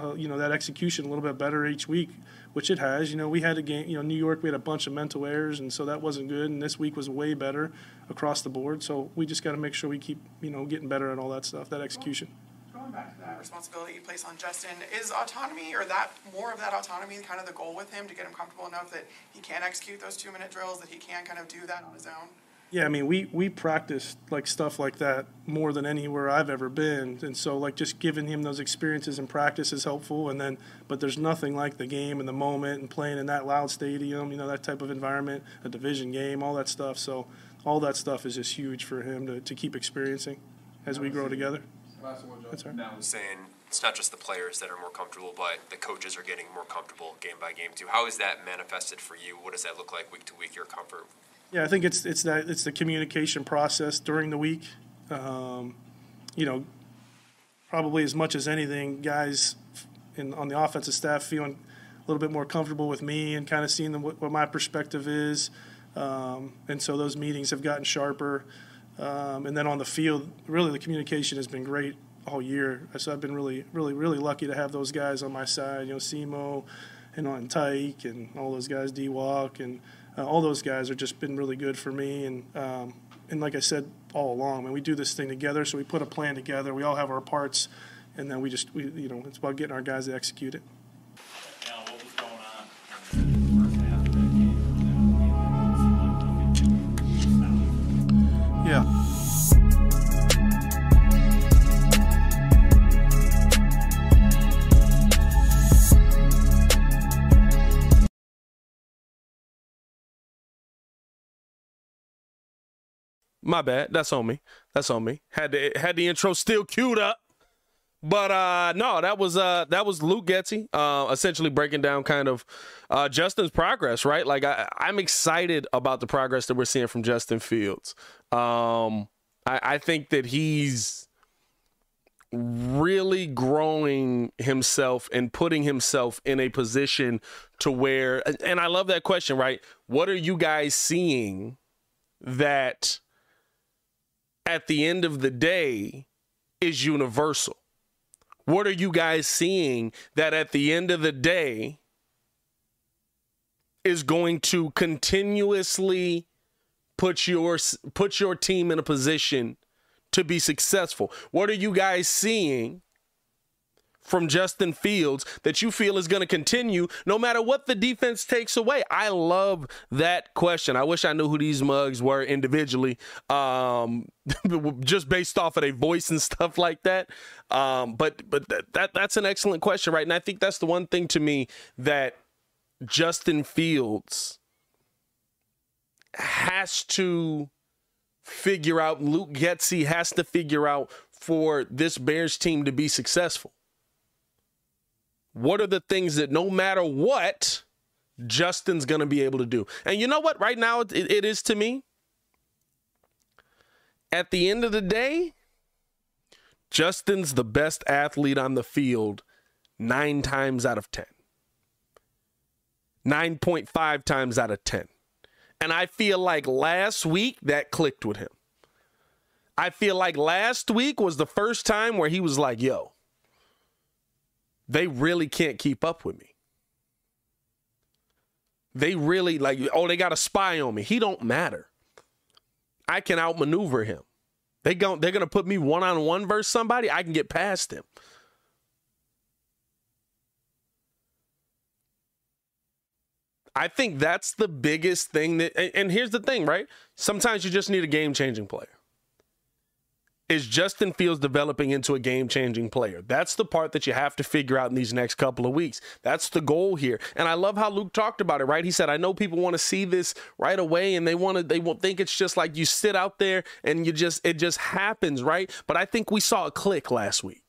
uh, you know, that execution a little bit better each week, which it has. You know, we had a game. You know, New York, we had a bunch of mental errors, and so that wasn't good. And this week was way better across the board. So we just got to make sure we keep, you know, getting better at all that stuff, that execution.
Going back to that responsibility you place on Justin, is autonomy or that more of that autonomy kind of the goal with him to get him comfortable enough that he can execute those two minute drills, that he can kind of do that on his own?
Yeah, I mean, we we practiced like stuff like that more than anywhere I've ever been, and so like just giving him those experiences and practice is helpful. And then, but there's nothing like the game and the moment and playing in that loud stadium, you know, that type of environment, a division game, all that stuff. So all that stuff is just huge for him to, to keep experiencing as we grow together. That's right.
Now saying it's not just the players that are more comfortable, but the coaches are getting more comfortable game by game too. How is that manifested for you? What does that look like week to week? Your comfort
Yeah, I think it's it's that it's the communication process during the week. Um, you know, probably as much as anything, guys in, on the offensive staff feeling a little bit more comfortable with me and kind of seeing what, what my perspective is. Um, and so those meetings have gotten sharper. Um, and then on the field, really the communication has been great all year. So I've been really, really, really lucky to have those guys on my side. You know, Simo and on Tyke and all those guys, D Walk and uh, all those guys have just been really good for me. And um, and like I said all along, man, we do this thing together. So we put a plan together. We all have our parts, and then we just we you know it's about getting our guys to execute it.
My bad. That's on me. That's on me. Had the had the intro still queued up. But uh no, that was uh that was Luke Getsy, uh essentially breaking down kind of uh Justin's progress, right? Like I I'm excited about the progress that we're seeing from Justin Fields. Um I, I think that he's really growing himself and putting himself in a position to where and I love that question, right? What are you guys seeing that at the end of the day is universal? What are you guys seeing that at the end of the day is going to continuously put your put your team in a position to be successful? What are you guys seeing from Justin Fields that you feel is going to continue no matter what the defense takes away? I love that question. I wish I knew who these mugs were individually, um, just based off of their voice and stuff like that. Um, but but that, that that's an excellent question, right? And I think that's the one thing to me that Justin Fields has to figure out. Luke Getsy has to figure out for this Bears team to be successful. What are the things that no matter what, Justin's going to be able to do? And you know what? Right now, it, it is to me. At the end of the day, Justin's the best athlete on the field nine times out of 10. 9.5 times out of 10. And I feel like last week that clicked with him. I feel like last week was the first time where he was like, yo, they really can't keep up with me. They really like, oh, they got a spy on me. He don't matter. I can outmaneuver him. They go, they're gonna put me one on one versus somebody. I can get past him. I think that's the biggest thing that, and here's the thing, right? Sometimes you just need a game changing player. Is Justin Fields developing into a game changing player? That's the part that you have to figure out in these next couple of weeks. That's the goal here. And I love how Luke talked about it, right? He said, I know people want to see this right away and they want to, they won't think it's just like you sit out there and you just, it just happens, right? But I think we saw a click last week.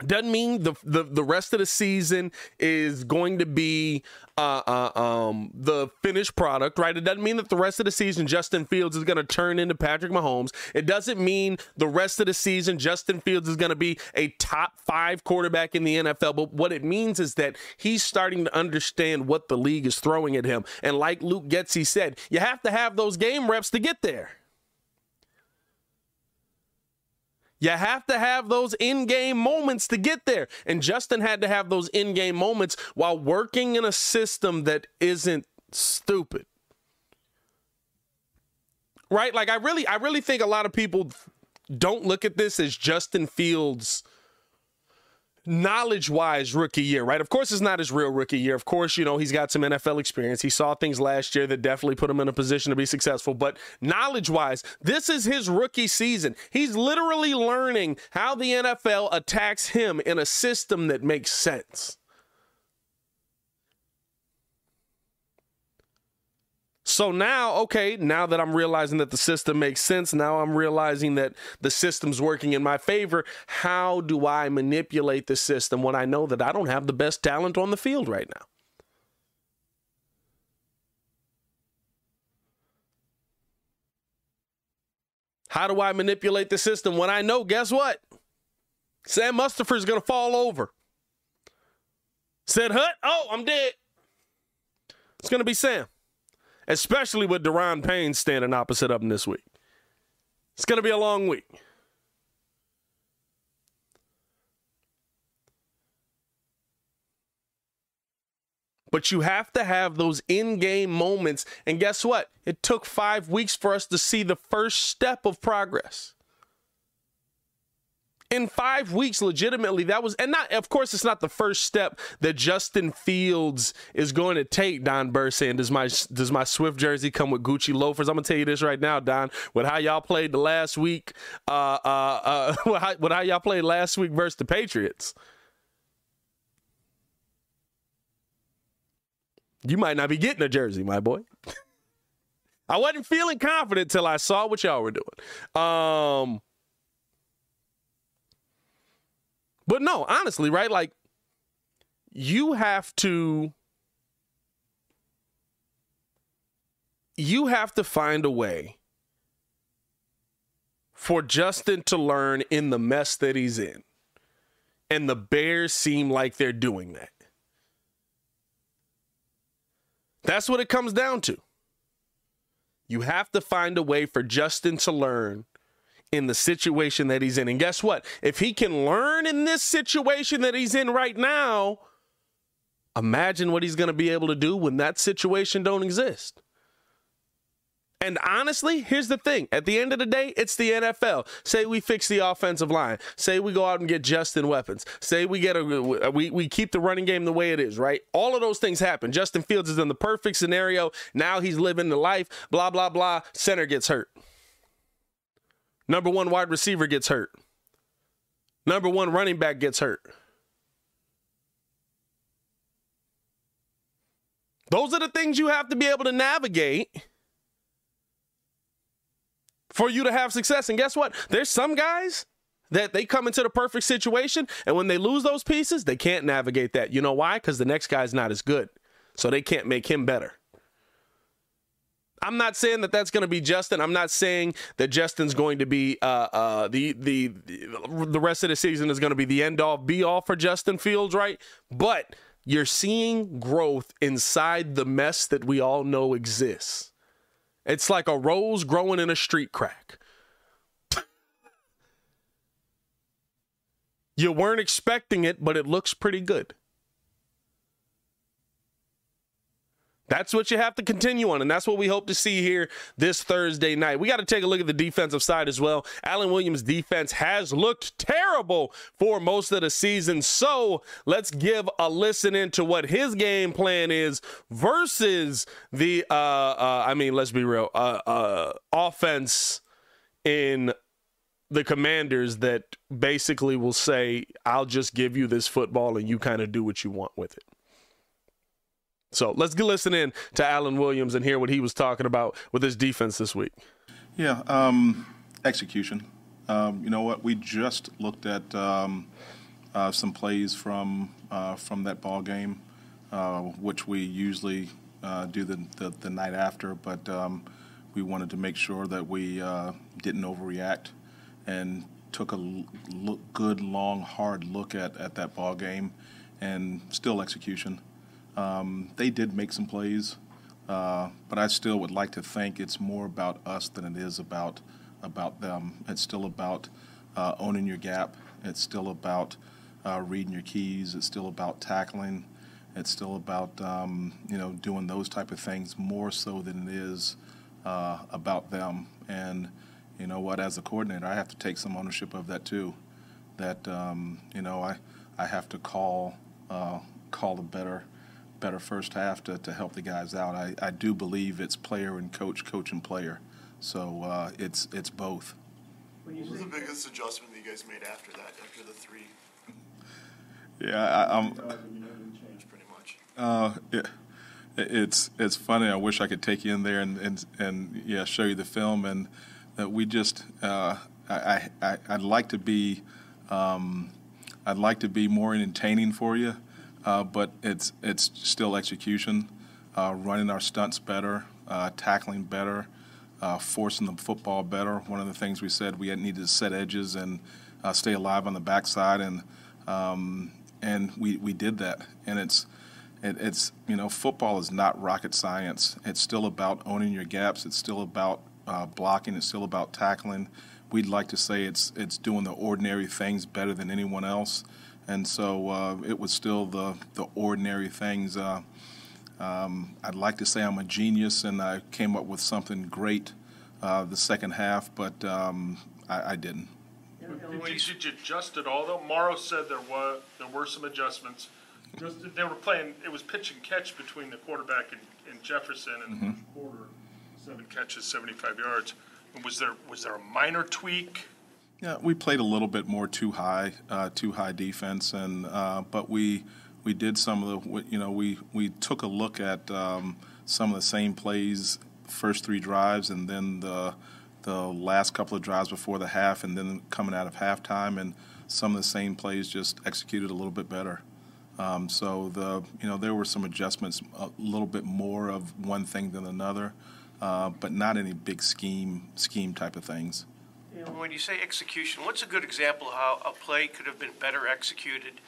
Doesn't mean the, the the rest of the season is going to be uh, uh, um, the finished product, right? It doesn't mean that the rest of the season Justin Fields is going to turn into Patrick Mahomes. It doesn't mean the rest of the season Justin Fields is going to be a top five quarterback in the NFL. But what it means is that he's starting to understand what the league is throwing at him. And like Luke Getsy said, you have to have those game reps to get there. You have to have those in game moments to get there. And Justin had to have those in game moments while working in a system that isn't stupid. Right? Like I really I really think a lot of people don't look at this as Justin Fields knowledge wise rookie year, right? Of course, it's not his real rookie year. Of course, you know, he's got some NFL experience. He saw things last year that definitely put him in a position to be successful. But knowledge wise, this is his rookie season. He's literally learning how the NFL attacks him in a system that makes sense. So now, okay, now that I'm realizing that the system makes sense, now I'm realizing that the system's working in my favor. How do I manipulate the system when I know that I don't have the best talent on the field right now? How do I manipulate the system when I know, guess what? Sam Mustipher is going to fall over. Said Hut, oh, I'm dead. It's going to be Sam especially with Daron Payne standing opposite of him this week. It's going to be a long week. But you have to have those in game moments. And guess what? It took five weeks for us to see the first step of progress in five weeks, legitimately, that was, and not, of course, it's not the first step that Justin Fields is going to take. Don Burr saying, "Does my does my Swift jersey come with Gucci loafers?" I'm gonna tell you this right now, Don. With how y'all played the last week, uh, uh, uh, with how y'all played last week versus the Patriots, you might not be getting a jersey, my boy. I wasn't feeling confident till I saw what y'all were doing. Um, But no, honestly, right? Like you have to you have to find a way for Justin to learn in the mess that he's in. And the Bears seem like they're doing that. That's what it comes down to. You have to find a way for Justin to learn in the situation that he's in. And guess what? If he can learn in this situation that he's in right now, imagine what he's going to be able to do when that situation don't exist. And honestly, here's the thing. At the end of the day, it's the NFL. Say we fix the offensive line. Say we go out and get Justin weapons. Say we get a we, we keep the running game the way it is, right? All of those things happen. Justin Fields is in the perfect scenario. Now he's living the life, blah, blah, blah. Center gets hurt. Number one wide receiver gets hurt. Number one running back gets hurt. Those are the things you have to be able to navigate for you to have success. And guess what? There's some guys that they come into the perfect situation, and when they lose those pieces, they can't navigate that. You know why? Because the next guy's not as good. So they can't make him better. I'm not saying that that's going to be Justin. I'm not saying that Justin's going to be uh, uh, the the the rest of the season is going to be the end all be all for Justin Fields, right? But you're seeing growth inside the mess that we all know exists. It's like a rose growing in a street crack. you weren't expecting it, but it looks pretty good. That's what you have to continue on, and that's what we hope to see here this Thursday night. We got to take a look at the defensive side as well. Alan Williams' defense has looked terrible for most of the season, so let's give a listen into what his game plan is versus the, uh, uh, I mean, let's be real, uh, uh offense in the commanders that basically will say, I'll just give you this football and you kind of do what you want with it. So let's get listen in to Alan Williams and hear what he was talking about with his defense this week.
Yeah, um, execution. Um, you know what? We just looked at um, uh, some plays from uh, from that ball game, uh, which we usually uh, do the, the, the night after, but um, we wanted to make sure that we uh, didn't overreact and took a look, good, long, hard look at, at that ball game, and still execution. Um, they did make some plays, uh, but I still would like to think it's more about us than it is about about them. It's still about uh, owning your gap. It's still about uh, reading your keys. It's still about tackling. It's still about um, you know doing those type of things more so than it is uh, about them. And you know what? As a coordinator, I have to take some ownership of that too. That um, you know I I have to call uh, call the better better first half to, to help the guys out. I, I do believe it's player and coach, coach and player. So uh, it's it's both.
What was the biggest adjustment that you guys made after that, after the three?
Yeah, I, I'm.
Pretty much.
Uh, it, it's it's funny. I wish I could take you in there and and, and yeah, show you the film. And that we just uh, I, I I'd like to be um, I'd like to be more entertaining for you uh, but it's it's still execution, uh, running our stunts better, uh, tackling better, uh, forcing the football better. One of the things we said we needed to set edges and uh, stay alive on the backside, and um, and we, we did that. And it's it, it's you know football is not rocket science. It's still about owning your gaps. It's still about uh, blocking. It's still about tackling. We'd like to say it's it's doing the ordinary things better than anyone else and so uh, it was still the the ordinary things. Uh, um, I'd like to say I'm a genius and I came up with something great uh, the second half, but um, I, I, didn't.
Did you, did you adjust at all though? Morrow said there were there were some adjustments. Just, they were playing. It was pitch and catch between the quarterback and, and Jefferson in the mm-hmm. first quarter. Seven catches, 75 yards. Was there was there a minor tweak?
Yeah, we played a little bit more too high, uh, too high defense, and uh, but we we did some of the you know we we took a look at um, some of the same plays first three drives, and then the the last couple of drives before the half, and then coming out of halftime, and some of the same plays just executed a little bit better. Um, so the you know there were some adjustments, a little bit more of one thing than another, uh, but not any big scheme scheme type of things.
When you say execution, what's a good example of how a play could have been better executed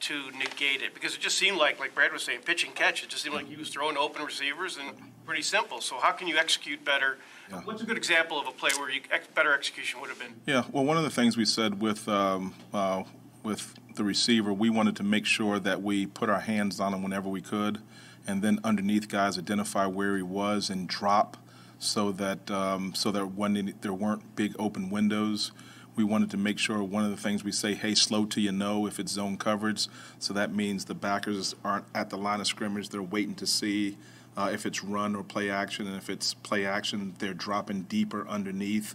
to negate it? Because it just seemed like, like Brad was saying, pitch and catch. It just seemed like he was throwing open receivers and pretty simple. So how can you execute better? Yeah. What's a good example of a play where you ex- better execution would have been?
Yeah. Well, one of the things we said with um, uh, with the receiver, we wanted to make sure that we put our hands on him whenever we could, and then underneath guys identify where he was and drop so that um, so that when there weren't big open windows. We wanted to make sure one of the things we say, hey, slow till you know if it's zone coverage. So that means the backers aren't at the line of scrimmage; they're waiting to see uh, if it's run or play action, and if it's play action, they're dropping deeper underneath,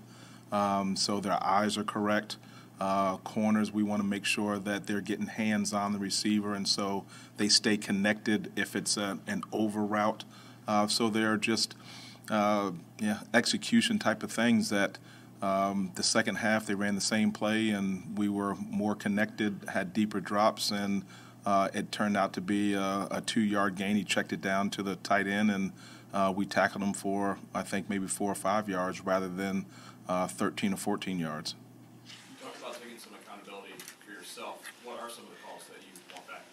um, so their eyes are correct. Uh, corners, we want to make sure that they're getting hands on the receiver, and so they stay connected if it's a, an over route. Uh, so they're just uh, yeah execution type of things that. Um, the second half, they ran the same play, and we were more connected, had deeper drops, and uh, it turned out to be a, a two-yard gain. He checked it down to the tight end, and uh, we tackled him for I think maybe four or five yards rather than uh, 13 or 14 yards.
You talked about taking some accountability for yourself. What are some of the calls that you want back?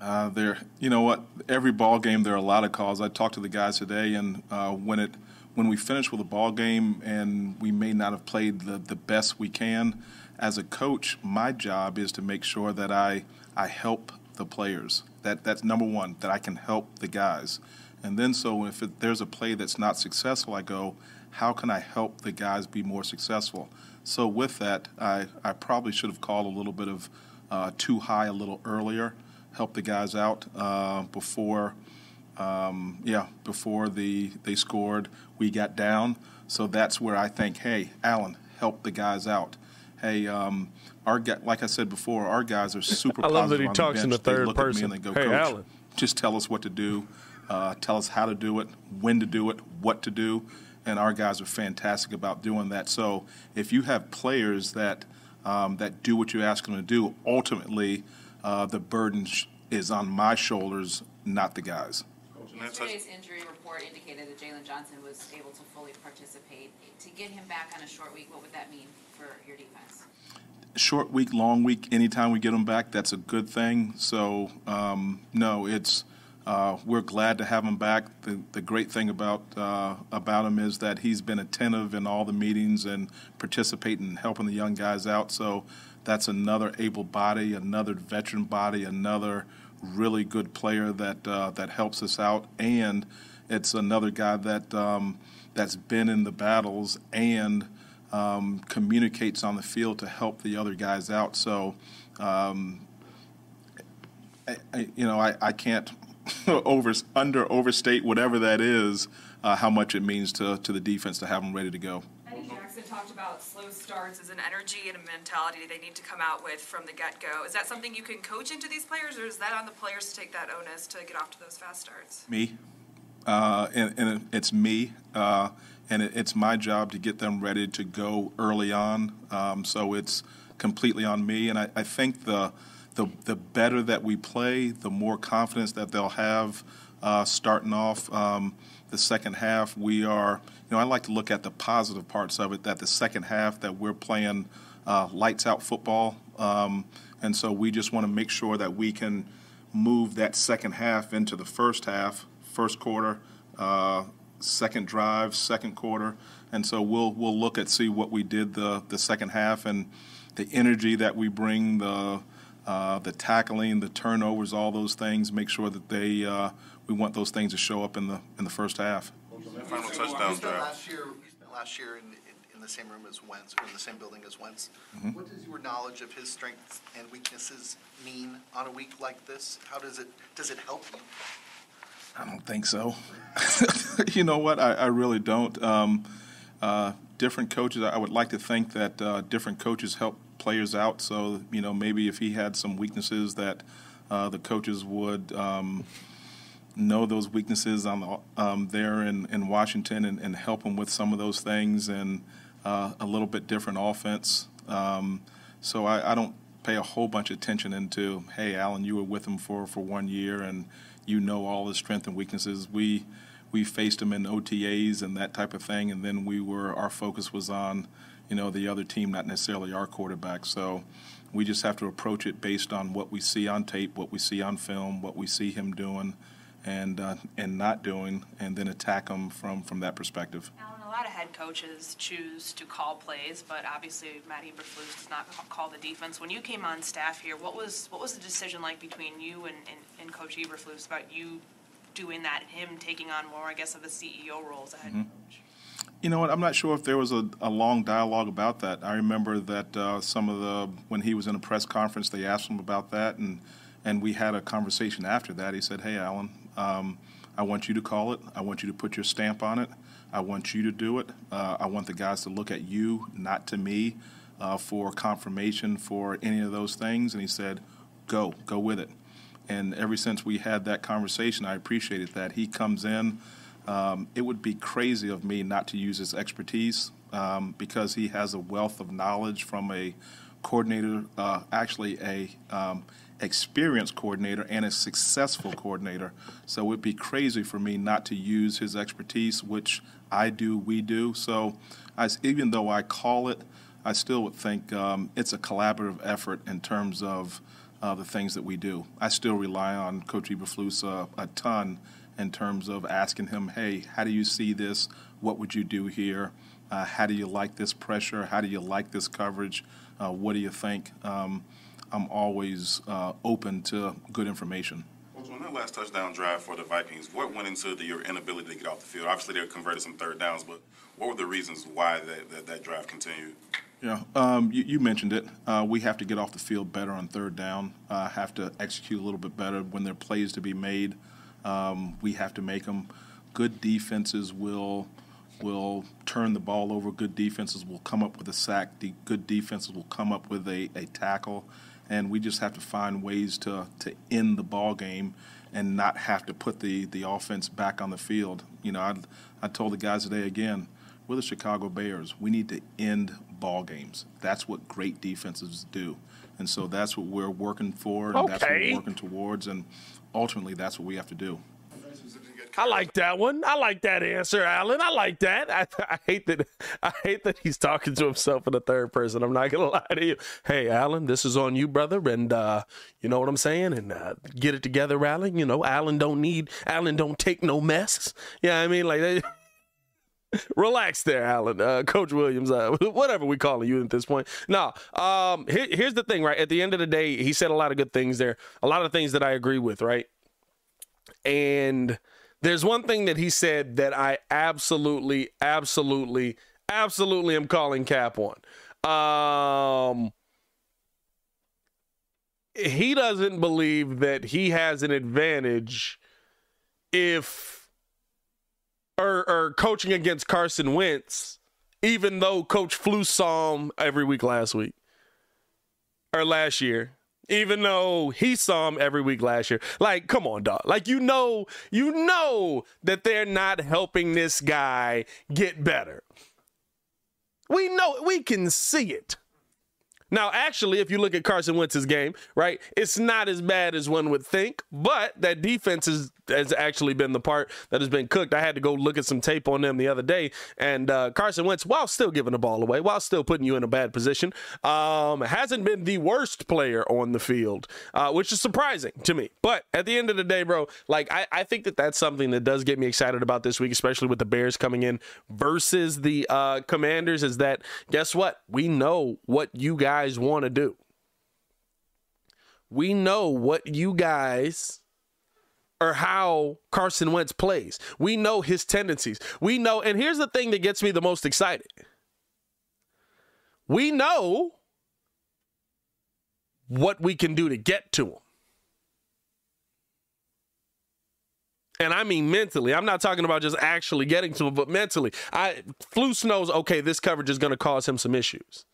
Uh, there, you know what? Every ball game, there are a lot of calls. I talked to the guys today, and uh, when it when we finish with a ball game and we may not have played the, the best we can, as a coach, my job is to make sure that I I help the players. That that's number one. That I can help the guys, and then so if it, there's a play that's not successful, I go, how can I help the guys be more successful? So with that, I I probably should have called a little bit of uh, too high a little earlier, help the guys out uh, before. Um, yeah, before the they scored, we got down. So that's where I think, hey, Alan, help the guys out. Hey, um, our like I said before, our guys are super.
I love that he talks
the
in the third
look at me
person.
and they go,
Hey, Alan.
just tell us what to do, uh, tell us how to do it, when to do it, what to do, and our guys are fantastic about doing that. So if you have players that um, that do what you ask them to do, ultimately uh, the burden sh- is on my shoulders, not the guys.
Yesterday's injury report indicated that Jaylon Johnson was able to fully participate. To get him back on a short week, what would that mean for your defense?
short week, long week, anytime we get him back, that's a good thing. So, um, no, it's uh, we're glad to have him back. The, the great thing about uh, about him is that he's been attentive in all the meetings and participating and helping the young guys out. So that's another able body, another veteran body, another really good player that uh, that helps us out, and it's another guy that um, that's been in the battles and um, communicates on the field to help the other guys out. So, um, I, I, you know, I, I can't over under overstate whatever that is, uh, how much it means to to the defense to have them ready to go.
Talked about slow starts as an energy and a mentality they need to come out with from the get-go. Is that something you can coach into these players, or is that on the players to take that onus to get off to those fast starts?
Me, uh, and, and it's me, uh, and it, it's my job to get them ready to go early on. Um, so it's completely on me, and I, I think the, the the better that we play, the more confidence that they'll have uh, starting off. Um, the second half, we are, you know, I like to look at the positive parts of it. That the second half that we're playing uh, lights out football, um, and so we just want to make sure that we can move that second half into the first half, first quarter, uh, second drive, second quarter, and so we'll we'll look at see what we did the the second half and the energy that we bring, the uh, the tackling, the turnovers, all those things. Make sure that they uh, we want those things to show up in the in the first half.
Final
You
touchdown drive.
last year, you spent last year in, in, in the same room as Wentz, or in the same building as Wentz.
Mhm.
What does your knowledge of his strengths and weaknesses mean on a week like this? How does it, does it help you?
I don't think so. you know what? I, I really don't. Um, uh, different coaches. I would like to think that uh, different coaches help players out. So you know, maybe if he had some weaknesses, that uh, the coaches would um, know those weaknesses on the, um, there in, in Washington and, and help him with some of those things and uh, a little bit different offense. Um, so I, I don't pay a whole bunch of attention into, hey, Alan, you were with him for, for one year and you know all his strengths and weaknesses. We we faced him in OTAs and that type of thing, and then we were our focus was on, you know, the other team, not necessarily our quarterback. So we just have to approach it based on what we see on tape, what we see on film, what we see him doing, and uh, and not doing, and then attack them from from that perspective.
Alan, a lot of head coaches choose to call plays, but obviously Matt Eberflus does not call the defense. When you came on staff here, what was what was the decision like between you and, and, and Coach Eberflus about you doing that and him taking on more, I guess, of a CEO role as a head
Mhm.
coach?
You know what? I'm not sure if there was a, a long dialogue about that. I remember that uh, some of the when he was in a press conference, they asked him about that, and and we had a conversation after that. He said, "Hey, Alan, um, I want you to call it. I want you to put your stamp on it. I want you to do it. Uh, I want the guys to look at you, not to me, uh, for confirmation for any of those things." And he said, "Go, go with it." And ever since we had that conversation, I appreciated that. He comes in. Um, it would be crazy of me not to use his expertise um, because he has a wealth of knowledge from a coordinator, uh, actually a um, experienced coordinator and a successful coordinator. So it would be crazy for me not to use his expertise, which I do, we do. So I, even though I call it, I still would think um, it's a collaborative effort in terms of uh, the things that we do. I still rely on Coach Eberflus a ton in terms of asking him, hey, how do you see this? What would you do here? Uh, how do you like this pressure? How do you like this coverage? Uh, what do you think? Um, I'm always uh, open to good information.
Coach, on that last touchdown drive for the Vikings, what went into the, your inability to get off the field? Obviously, they converted some third downs, but what were the reasons why that, that, that drive continued?
Yeah, um, you, you mentioned it. Uh, we have to get off the field better on third down. Uh, have to execute a little bit better when there are plays to be made. Um, we have to make them. Good defenses will will turn the ball over. Good defenses will come up with a sack. The good defenses will come up with a, a tackle, and we just have to find ways to to end the ball game and not have to put the the offense back on the field. You know, I I told the guys today again. We're the Chicago Bears. We need to end ball games. That's what great defenses do. And so that's what we're working for, and that's what we're working towards, and ultimately that's what we have to do.
I like that one. I like that answer, Alan. I like that. I, I hate that. I hate that he's talking to himself in the third person. I'm not gonna lie to you. Hey, Alan, this is on you, brother, and uh, you know what I'm saying. And uh, get it together, Alan. You know, Alan don't need. Alan don't take no mess. Yeah, I mean, like. Relax there, Alan. Uh, Coach Williams, uh, whatever we calling you at this point. No, um, here, here's the thing, right? At the end of the day, he said a lot of good things there, a lot of things that I agree with, right? And there's one thing that he said that I absolutely, absolutely, absolutely am calling cap on. Um, he doesn't believe that he has an advantage if or, or coaching against Carson Wentz, even though Coach Flus saw him every week last week or last year, even though he saw him every week last year. Like, come on, dog. Like, you know, you know that they're not helping this guy get better. We know, we can see it. Now, actually, if you look at Carson Wentz's game, right, it's not as bad as one would think, but that defense is, has actually been the part that has been cooked. I had to go look at some tape on them the other day, and uh, Carson Wentz, while still giving the ball away, while still putting you in a bad position, um, hasn't been the worst player on the field, uh, which is surprising to me. But at the end of the day, bro, like I, I think that that's something that does get me excited about this week, especially with the Bears coming in versus the uh, Commanders. Is that guess what? We know what you guys want to do. We know what you guys or how Carson Wentz plays. We know his tendencies. We know, and here's the thing that gets me the most excited. We know what we can do to get to him. And I mean mentally. I'm not talking about just actually getting to him, but mentally. I Flus knows, okay, this coverage is going to cause him some issues.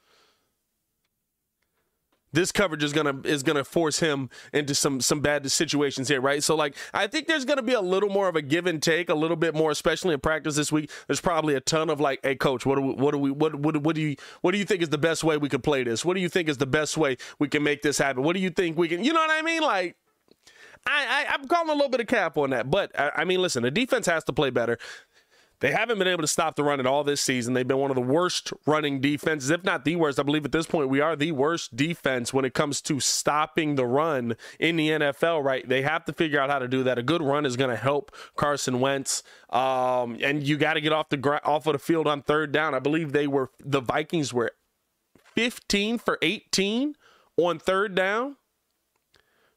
This coverage is gonna is gonna force him into some some bad situations here, right? So like I think there's gonna be a little more of a give and take, a little bit more, especially in practice this week. There's probably a ton of like, hey coach, what do we what do we what what what do you what do you think is the best way we could play this? What do you think is the best way we can make this happen? What do you think we can you know what I mean? Like I, I I'm calling a little bit of cap on that, but I, I mean, listen, the defense has to play better. They haven't been able to stop the run at all this season. They've been one of the worst running defenses, if not the worst. I believe at this point we are the worst defense when it comes to stopping the run in the NFL. Right? They have to figure out how to do that. A good run is going to help Carson Wentz, um, and you got to get off the gra- off of the field on third down. I believe they were the Vikings were 15 for 18 on third down.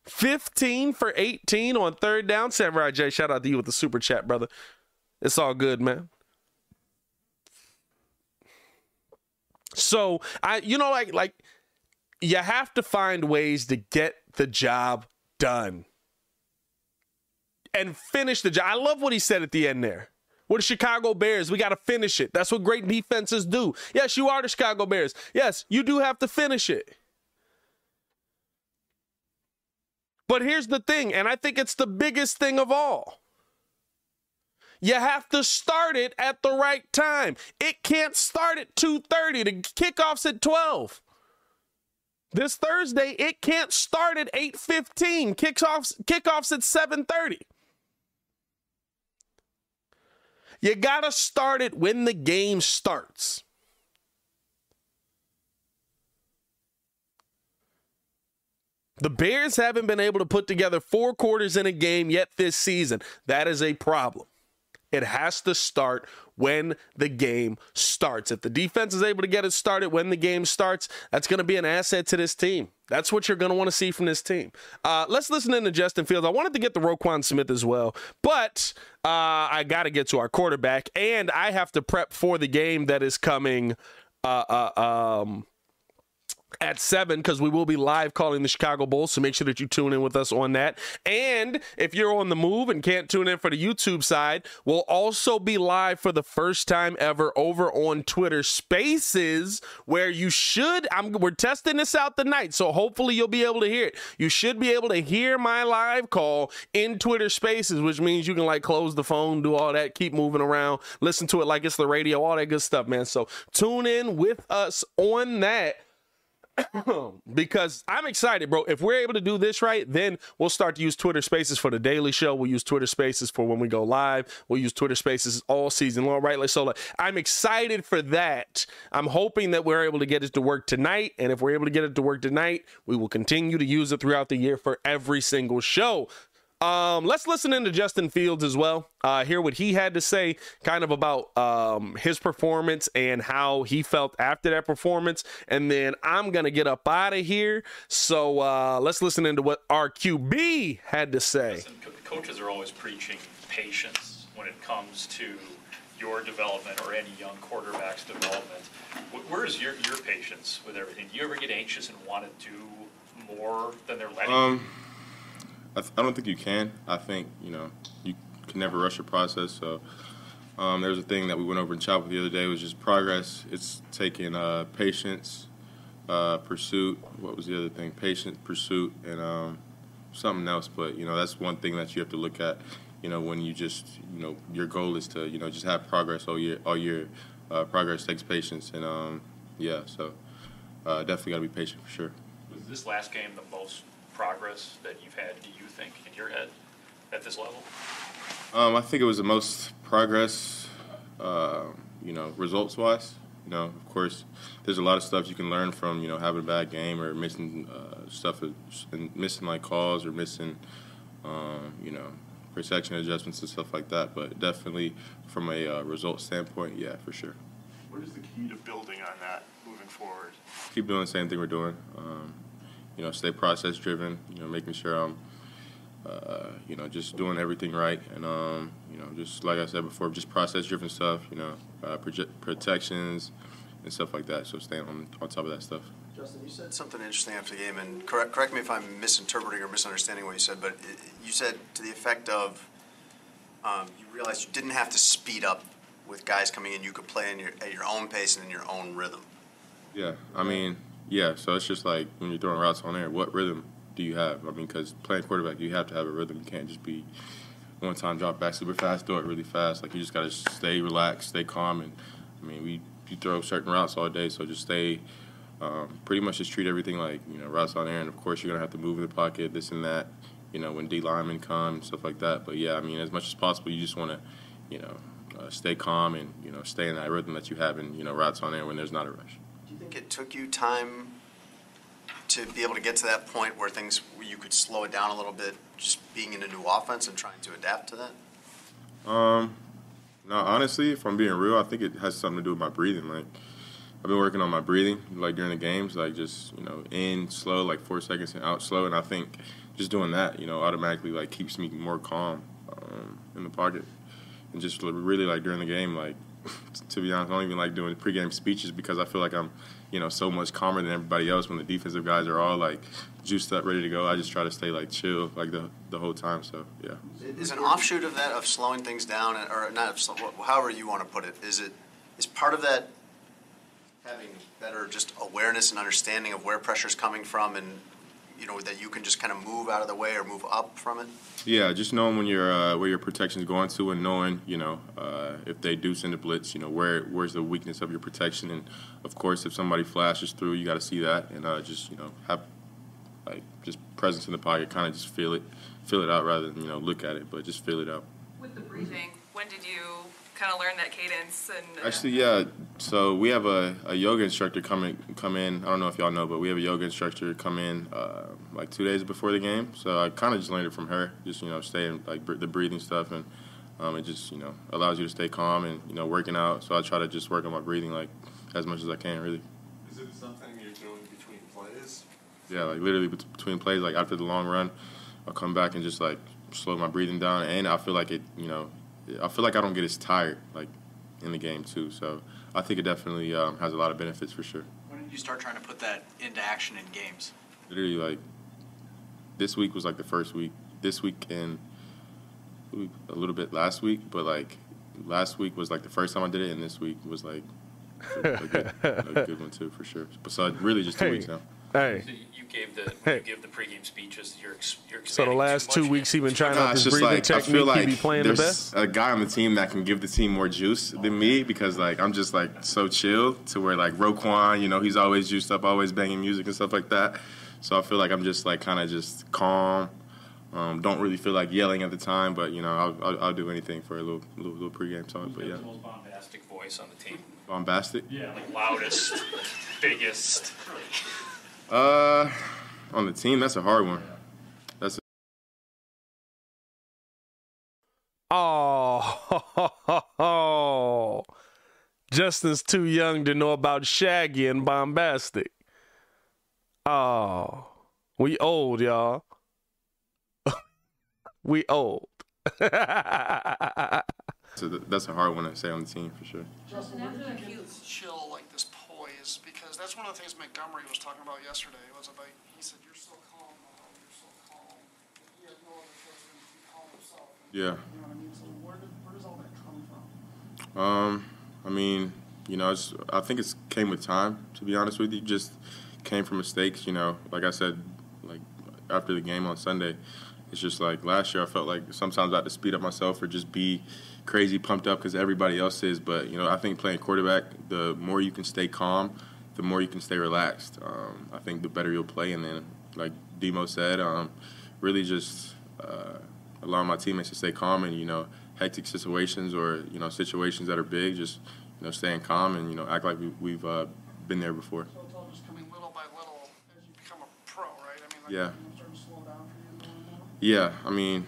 15 for 18 on third down. Samurai J, shout out to you with the super chat, brother. It's all good, man. So I, you know, like like you have to find ways to get the job done and finish the job. I love what he said at the end there. We're the Chicago Bears. We got to finish it. That's what great defenses do. Yes, you are the Chicago Bears. Yes, you do have to finish it. But here's the thing, and I think it's the biggest thing of all. You have to start it at the right time. It can't start at 2:30. The kickoff's at 12. This Thursday, it can't start at 8:15. Kickoffs kickoffs at 7:30. You got to start it when the game starts. The Bears haven't been able to put together four quarters in a game yet this season. That is a problem. It has to start when the game starts. If the defense is able to get it started when the game starts, that's going to be an asset to this team. That's what you're going to want to see from this team. Uh, let's listen in to Justin Fields. I wanted to get the Roquan Smith as well, but uh, I got to get to our quarterback, and I have to prep for the game that is coming. Uh, uh um, at 7 because we will be live calling the Chicago Bulls. So make sure that you tune in with us on that. And if you're on the move and can't tune in for the YouTube side, we'll also be live for the first time ever over on Twitter Spaces, where you should. I'm, we're testing this out tonight. So hopefully you'll be able to hear it. You should be able to hear my live call in Twitter Spaces, which means you can like close the phone, do all that, keep moving around, listen to it like it's the radio, all that good stuff, man. So tune in with us on that. because I'm excited, bro. If we're able to do this right, then we'll start to use Twitter Spaces for the daily show. We'll use Twitter Spaces for when we go live. We'll use Twitter Spaces all season long, right? Like so, like, I'm excited for that. I'm hoping that we're able to get it to work tonight, and if we're able to get it to work tonight, we will continue to use it throughout the year for every single show. Um, let's listen into Justin Fields as well. Uh, hear what he had to say, kind of about um, his performance and how he felt after that performance, and then I'm gonna get up out of here. So uh, let's listen into what our QB had to say.
Listen, co- coaches are always preaching patience when it comes to your development or any young quarterback's development. Where's your, your patience with everything? Do you ever get anxious and want to do more than they're letting you?
I, th- I don't think you can. I think you know you can never rush a process. So um, there was a thing that we went over in chapel the other day was just progress. It's taking uh, patience, uh, pursuit. What was the other thing? Patience, pursuit, and um, something else. But you know that's one thing that you have to look at. You know when you just you know your goal is to you know just have progress all year. All year, uh, progress takes patience, and um, yeah. So uh, definitely got to be patient for sure.
Was this last game the most progress that you've had, do you think, in your head at this level?
Um, I think it was the most progress, uh, you know, results wise. You know, of course, there's a lot of stuff you can learn from, you know, having a bad game or missing uh, stuff, and missing like calls or missing, um, you know, protection adjustments and stuff like that. But definitely from a uh, result standpoint, yeah, for sure.
What is the key to building on that moving forward?
Keep doing the same thing we're doing. Um, you know, stay process driven. You know, making sure I'm, uh, you know, just doing everything right, and um, you know, just like I said before, just process driven stuff. You know, uh, proje- protections and stuff like that. So staying on on top of that stuff.
Justin, you said something interesting after the game, and correct, correct me if I'm misinterpreting or misunderstanding what you said, but it, you said to the effect of um, you realized you didn't have to speed up with guys coming in. You could play in your, at your own pace and in your own rhythm.
Yeah, I mean, yeah. So it's just like when you're throwing routes on air, what rhythm do you have? I mean, because playing quarterback, you have to have a rhythm. You can't just be one time drop back super fast, throw it really fast. Like you just got to stay relaxed, stay calm, and I mean, we you throw certain routes all day, so just stay. Um, pretty much just treat everything like you know routes on air, and of course you're gonna have to move in the pocket, this and that. You know when D linemen come, and stuff like that. But yeah, I mean, as much as possible, you just want to, you know, uh, stay calm and you know stay in that rhythm that you have in you know routes on air when there's not a rush.
Think it took you time to be able to get to that point where things where you could slow it down a little bit, just being in a new offense and trying to adapt to that?
Um, no, honestly, if I'm being real, I think it has something to do with my breathing. Like, I've been working on my breathing, like during the games, like just you know in slow, like four seconds and out slow, and I think just doing that, you know, automatically like keeps me more calm um, in the pocket, and just really like during the game, like to be honest, I don't even like doing pregame speeches because I feel like I'm, you know, so much calmer than everybody else when the defensive guys are all like juiced up, ready to go. I just try to stay like chill like the the whole time. So yeah.
Is an offshoot of that of slowing things down, or not, however you want to put it, is it, is part of that having better just awareness and understanding of where pressure's coming from and, you know, that you can just kind of move out of the way or move up from it?
Yeah, just knowing when your uh, where your protection's going to, and knowing you know uh, if they do send a blitz, you know where where's the weakness of your protection, and of course if somebody flashes through, you got to see that, and uh, just you know have like just presence in the pocket, kind of just feel it, feel it out rather than you know look at it, but just feel it out.
With the breathing, when did you kind of learn that cadence and? uh,
Actually, yeah. So we have a, a yoga instructor come in, come in. I don't know if y'all know, but we have a yoga instructor come in uh, like two days before the game. So I kind of just learned it from her. Just you know, staying like br- the breathing stuff, and um, it just you know allows you to stay calm and you know working out. So I try to just work on my breathing like as much as I can, really.
Is it something you're doing between plays?
Yeah, like literally between plays, like after the long run, I'll come back and just like slow my breathing down, and I feel like it, you know, I feel like I don't get as tired like in the game too. So I think it definitely um, has a lot of benefits for sure.
When did you start trying to put that into action in games?
Literally, like this week was like the first week. This week and a little bit last week, but like last week was like the first time I did it, and this week was like a, a good, a good one too for sure. But so really just two
Hey.
weeks now.
Hey.
So you- you gave the,
Hey.
you give the pregame speeches, you're, ex- you're
So the last two weeks he's been trying
Nah,
out
it's
this
just
breathing
like I
technique.
feel like
he be playing the
there's
best.
a guy on the team that can give the team more juice than me because like I'm just like so chill to where like Roquan, you know, he's always juiced up, always banging music and stuff like that. So I feel like I'm just like kind of just calm. Um, don't really feel like yelling at the time, but you know, I'll, I'll, I'll do anything for a little little, little pregame talk. But yeah,
the most bombastic voice on the team.
bombastic.
Yeah. Like loudest, biggest.
Uh, on the team, that's a hard one. That's
Oh, Justin's too young to know about Shaggy and Bombastic. Oh, we old, y'all. we old.
so th- that's a hard one to say on the team for sure.
Justin, where did you get this chill, like this poise? Because that's one of the things Montgomery was talking about yesterday, was about, he said, you're so calm, you're so calm. He had no other choice than to be calm himself.
Yeah.
You know what I mean? So where, did, where does all that come from?
Um, I mean, you know, it's, I think it's came with time. To be honest with you, just came from mistakes. You know, like I said, like after the game on Sunday, it's just like last year. I felt like sometimes I had to speed up myself or just be crazy pumped up because everybody else is. But you know, I think playing quarterback, the more you can stay calm, the more you can stay relaxed. Um, I think the better you'll play. And then, like Demo said, um, really just uh, allowing my teammates to stay calm and you know hectic situations or you know situations that are big, just you know staying calm and you know act like we, we've uh, been there before.
So it's all just coming little by little as you become a pro, right? I mean, like,
Yeah.
you know, starting to slow down for you more and more.
Yeah, I mean,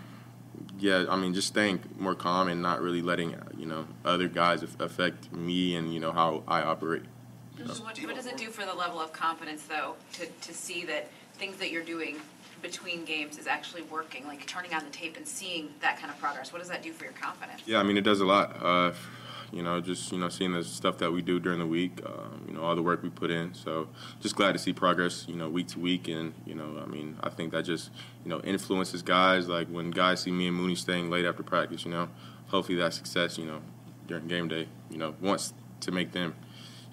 yeah, I mean, just staying more calm and not really letting you know other guys affect me and you know how I operate.
What, what does it do for the level of confidence, though, to, to see that things that you're doing between games is actually working? Like turning on the tape and seeing that kind of progress. What does that do for your confidence?
Yeah, I mean, it does a lot. Uh, you know, just you know, seeing the stuff that we do during the week. Um, you know, all the work we put in. So, just glad to see progress. You know, week to week, and you know, I mean, I think that just you know influences guys. Like when guys see me and Mooney staying late after practice. You know, hopefully that success. You know, during game day. You know, wants to make them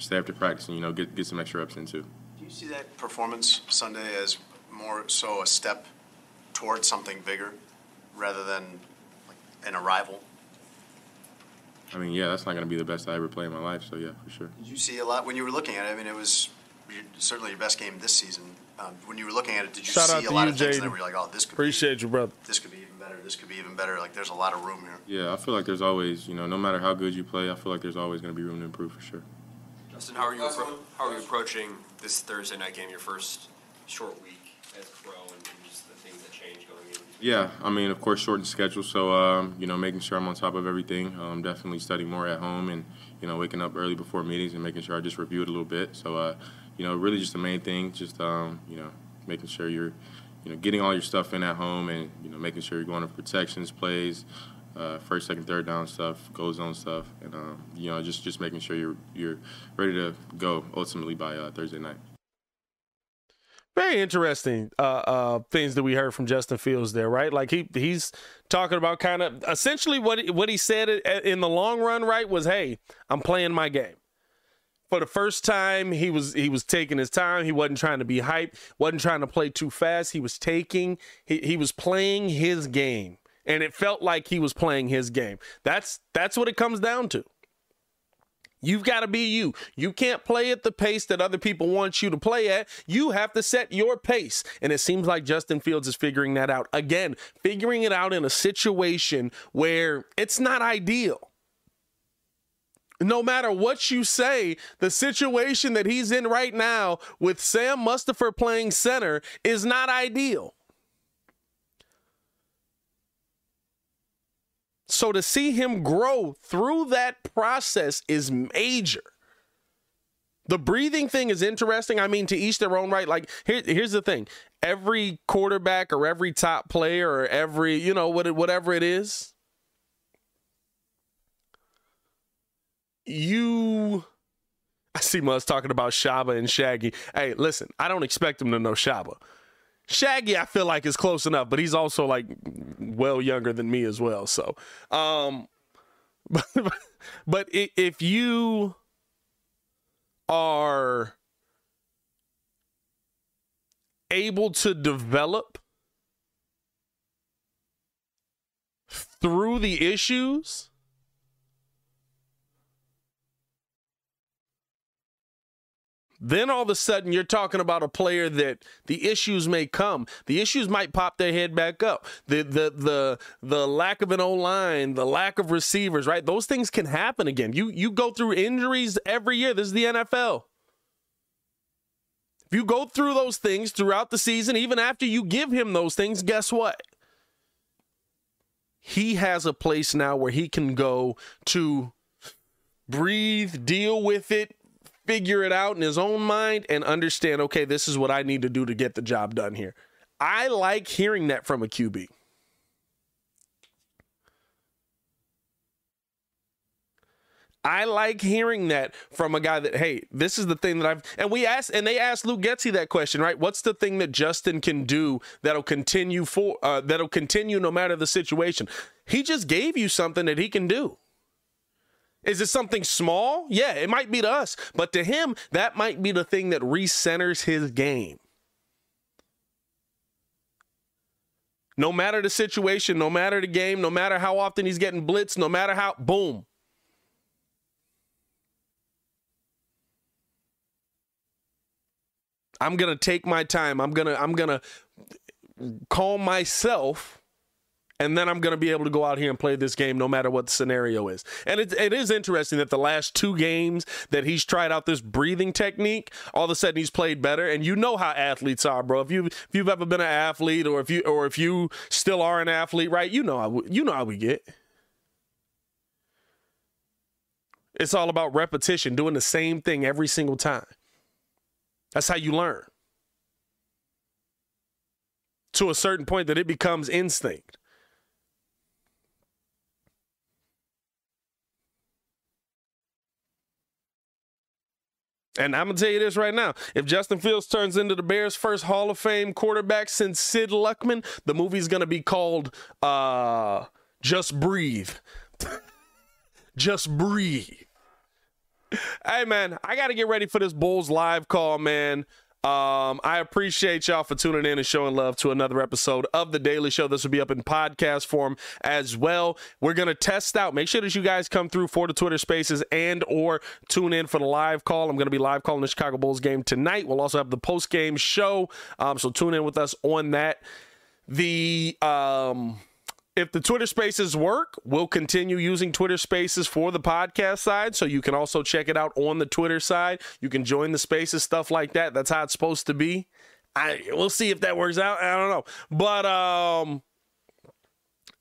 stay after practice and you know get get some extra reps in too.
Do you see that performance Sunday as more so a step towards something bigger rather than like an arrival?
I mean, yeah, that's not going to be the best I ever play in my life. So yeah, for sure.
Did you see a lot when you were looking at it? I mean, it was certainly your best game this season. Um, when you were looking at it, did you
Shout
see a lot
you,
of things
Jaden.
that were like, oh, this could
Appreciate you, brother.
this could be even better, this could be even better. Like, there's a lot of room here.
Yeah, I feel like there's always, you know, no matter how good you play, I feel like there's always going to be room to improve for sure.
Justin, how are you appro- how are you approaching this Thursday night game, your first short week as pro, and, just the things that change going in?
Yeah, I mean, of course, shortened schedule, so um, you know, making sure I'm on top of everything. Um, definitely studying more at home, and you know, waking up early before meetings and making sure I just review it a little bit. So, uh, you know, really just the main thing, just um, you know, making sure you're you know, getting all your stuff in at home and you know, making sure you're going to protections, plays, uh, first, second, third down stuff, goal zone stuff, and um, you know, just just making sure you're you're ready to go ultimately by uh, Thursday night.
Very interesting uh, uh, things that we heard from Justin Fields there, right? Like he he's talking about kind of essentially what what he said in the long run, right? Was hey, I'm playing my game. For the first time, he was he was taking his time. He wasn't trying to be hype. wasn't trying to play too fast. He was taking he he was playing his game, and it felt like he was playing his game. That's that's what it comes down to. You've got to be you. You can't play at the pace that other people want you to play at. You have to set your pace. And it seems like Justin Fields is figuring that out. Again, figuring it out in a situation where it's not ideal. No matter what you say, the situation that he's in right now with Sam Mustipher playing center is not ideal. So to see him grow through that process is major. The breathing thing is interesting. I mean, to each their own right. Like, here, here's the thing: every quarterback or every top player or every, you know, whatever it is, you. I see Muzz talking about Shabba and Shaggy. Hey, listen, I don't expect him to know Shabba. Shaggy, I feel like is close enough, but he's also like well younger than me as well. So, um, but, but if you are able to develop through the issues Then all of a sudden you're talking about a player that the issues may come. The issues might pop their head back up. The the the the lack of an O line, the lack of receivers, right? Those things can happen again. You you go through injuries every year. This is the NFL. If you go through those things throughout the season, even after you give him those things, guess what? He has a place now where he can go to breathe, deal with it, figure it out in his own mind and understand, okay, this is what I need to do to get the job done here. I like hearing that from a QB. I like hearing that from a guy that, hey, this is the thing that I've and we asked and they asked Luke Getsy that question, right? What's the thing that Justin can do that'll continue for uh, that'll continue no matter the situation? He just gave you something that he can do. Is it something small? Yeah, it might be to us, but to him, that might be the thing that recenters his game. No matter the situation, no matter the game, no matter how often he's getting blitzed, no matter how, boom. I'm going to take my time. I'm going to I'm going to calm myself and then I'm going to be able to go out here and play this game no matter what the scenario is. And it, it is interesting that the last two games that he's tried out this breathing technique, all of a sudden he's played better. And you know how athletes are, bro. If you if you've ever been an athlete, or if you or if you still are an athlete, right? You know how you know how we get. It's all about repetition, doing the same thing every single time. That's how you learn. To a certain point that it becomes instinct. And I'm gonna tell you this right now: if Justin Fields turns into the Bears' first Hall of Fame quarterback since Sid Luckman, the movie's gonna be called uh, "Just Breathe." Just breathe. Hey man, I got to get ready for this Bulls live call, man. Um, I appreciate y'all for tuning in and showing love to another episode of The Daily Show. This will be up in podcast form as well. We're going to test out. Make sure that you guys come through for the Twitter spaces and or tune in for the live call. I'm going to be live calling the Chicago Bulls game tonight. We'll also have the post game show. Um, so tune in with us on that. The um if the Twitter Spaces work, we'll continue using Twitter Spaces for the podcast side. So you can also check it out on the Twitter side. You can join the Spaces, stuff like that. That's how it's supposed to be. I we'll see if that works out. I don't know, but um,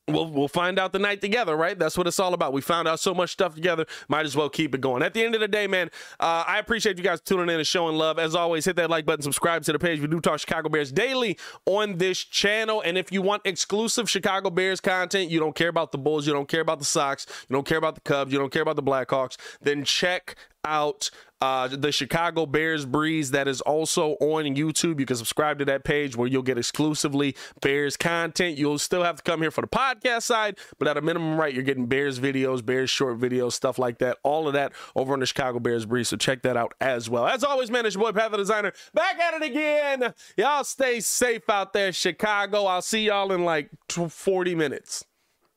We'll, we'll find out the night together, right? That's what it's all about. We found out so much stuff together. Might as well keep it going. At the end of the day, man, uh, I appreciate you guys tuning in and showing love. As always, hit that like button, subscribe to the page. We do talk Chicago Bears daily on this channel. And if you want exclusive Chicago Bears content, you don't care about the Bulls, you don't care about the Sox, you don't care about the Cubs, you don't care about the Blackhawks, then check out uh, the Chicago Bears Breeze that is also on YouTube. You can subscribe to that page where you'll get exclusively Bears content. You'll still have to come here for the podcast side, but at a minimum, right, you're getting Bears videos, Bears short videos, stuff like that. All of that over on the Chicago Bears Breeze. So check that out as well. As always, man, it's your boy Pat the Designer back at it again. Y'all stay safe out there, Chicago. I'll see y'all in like 40 minutes.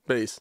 Peace.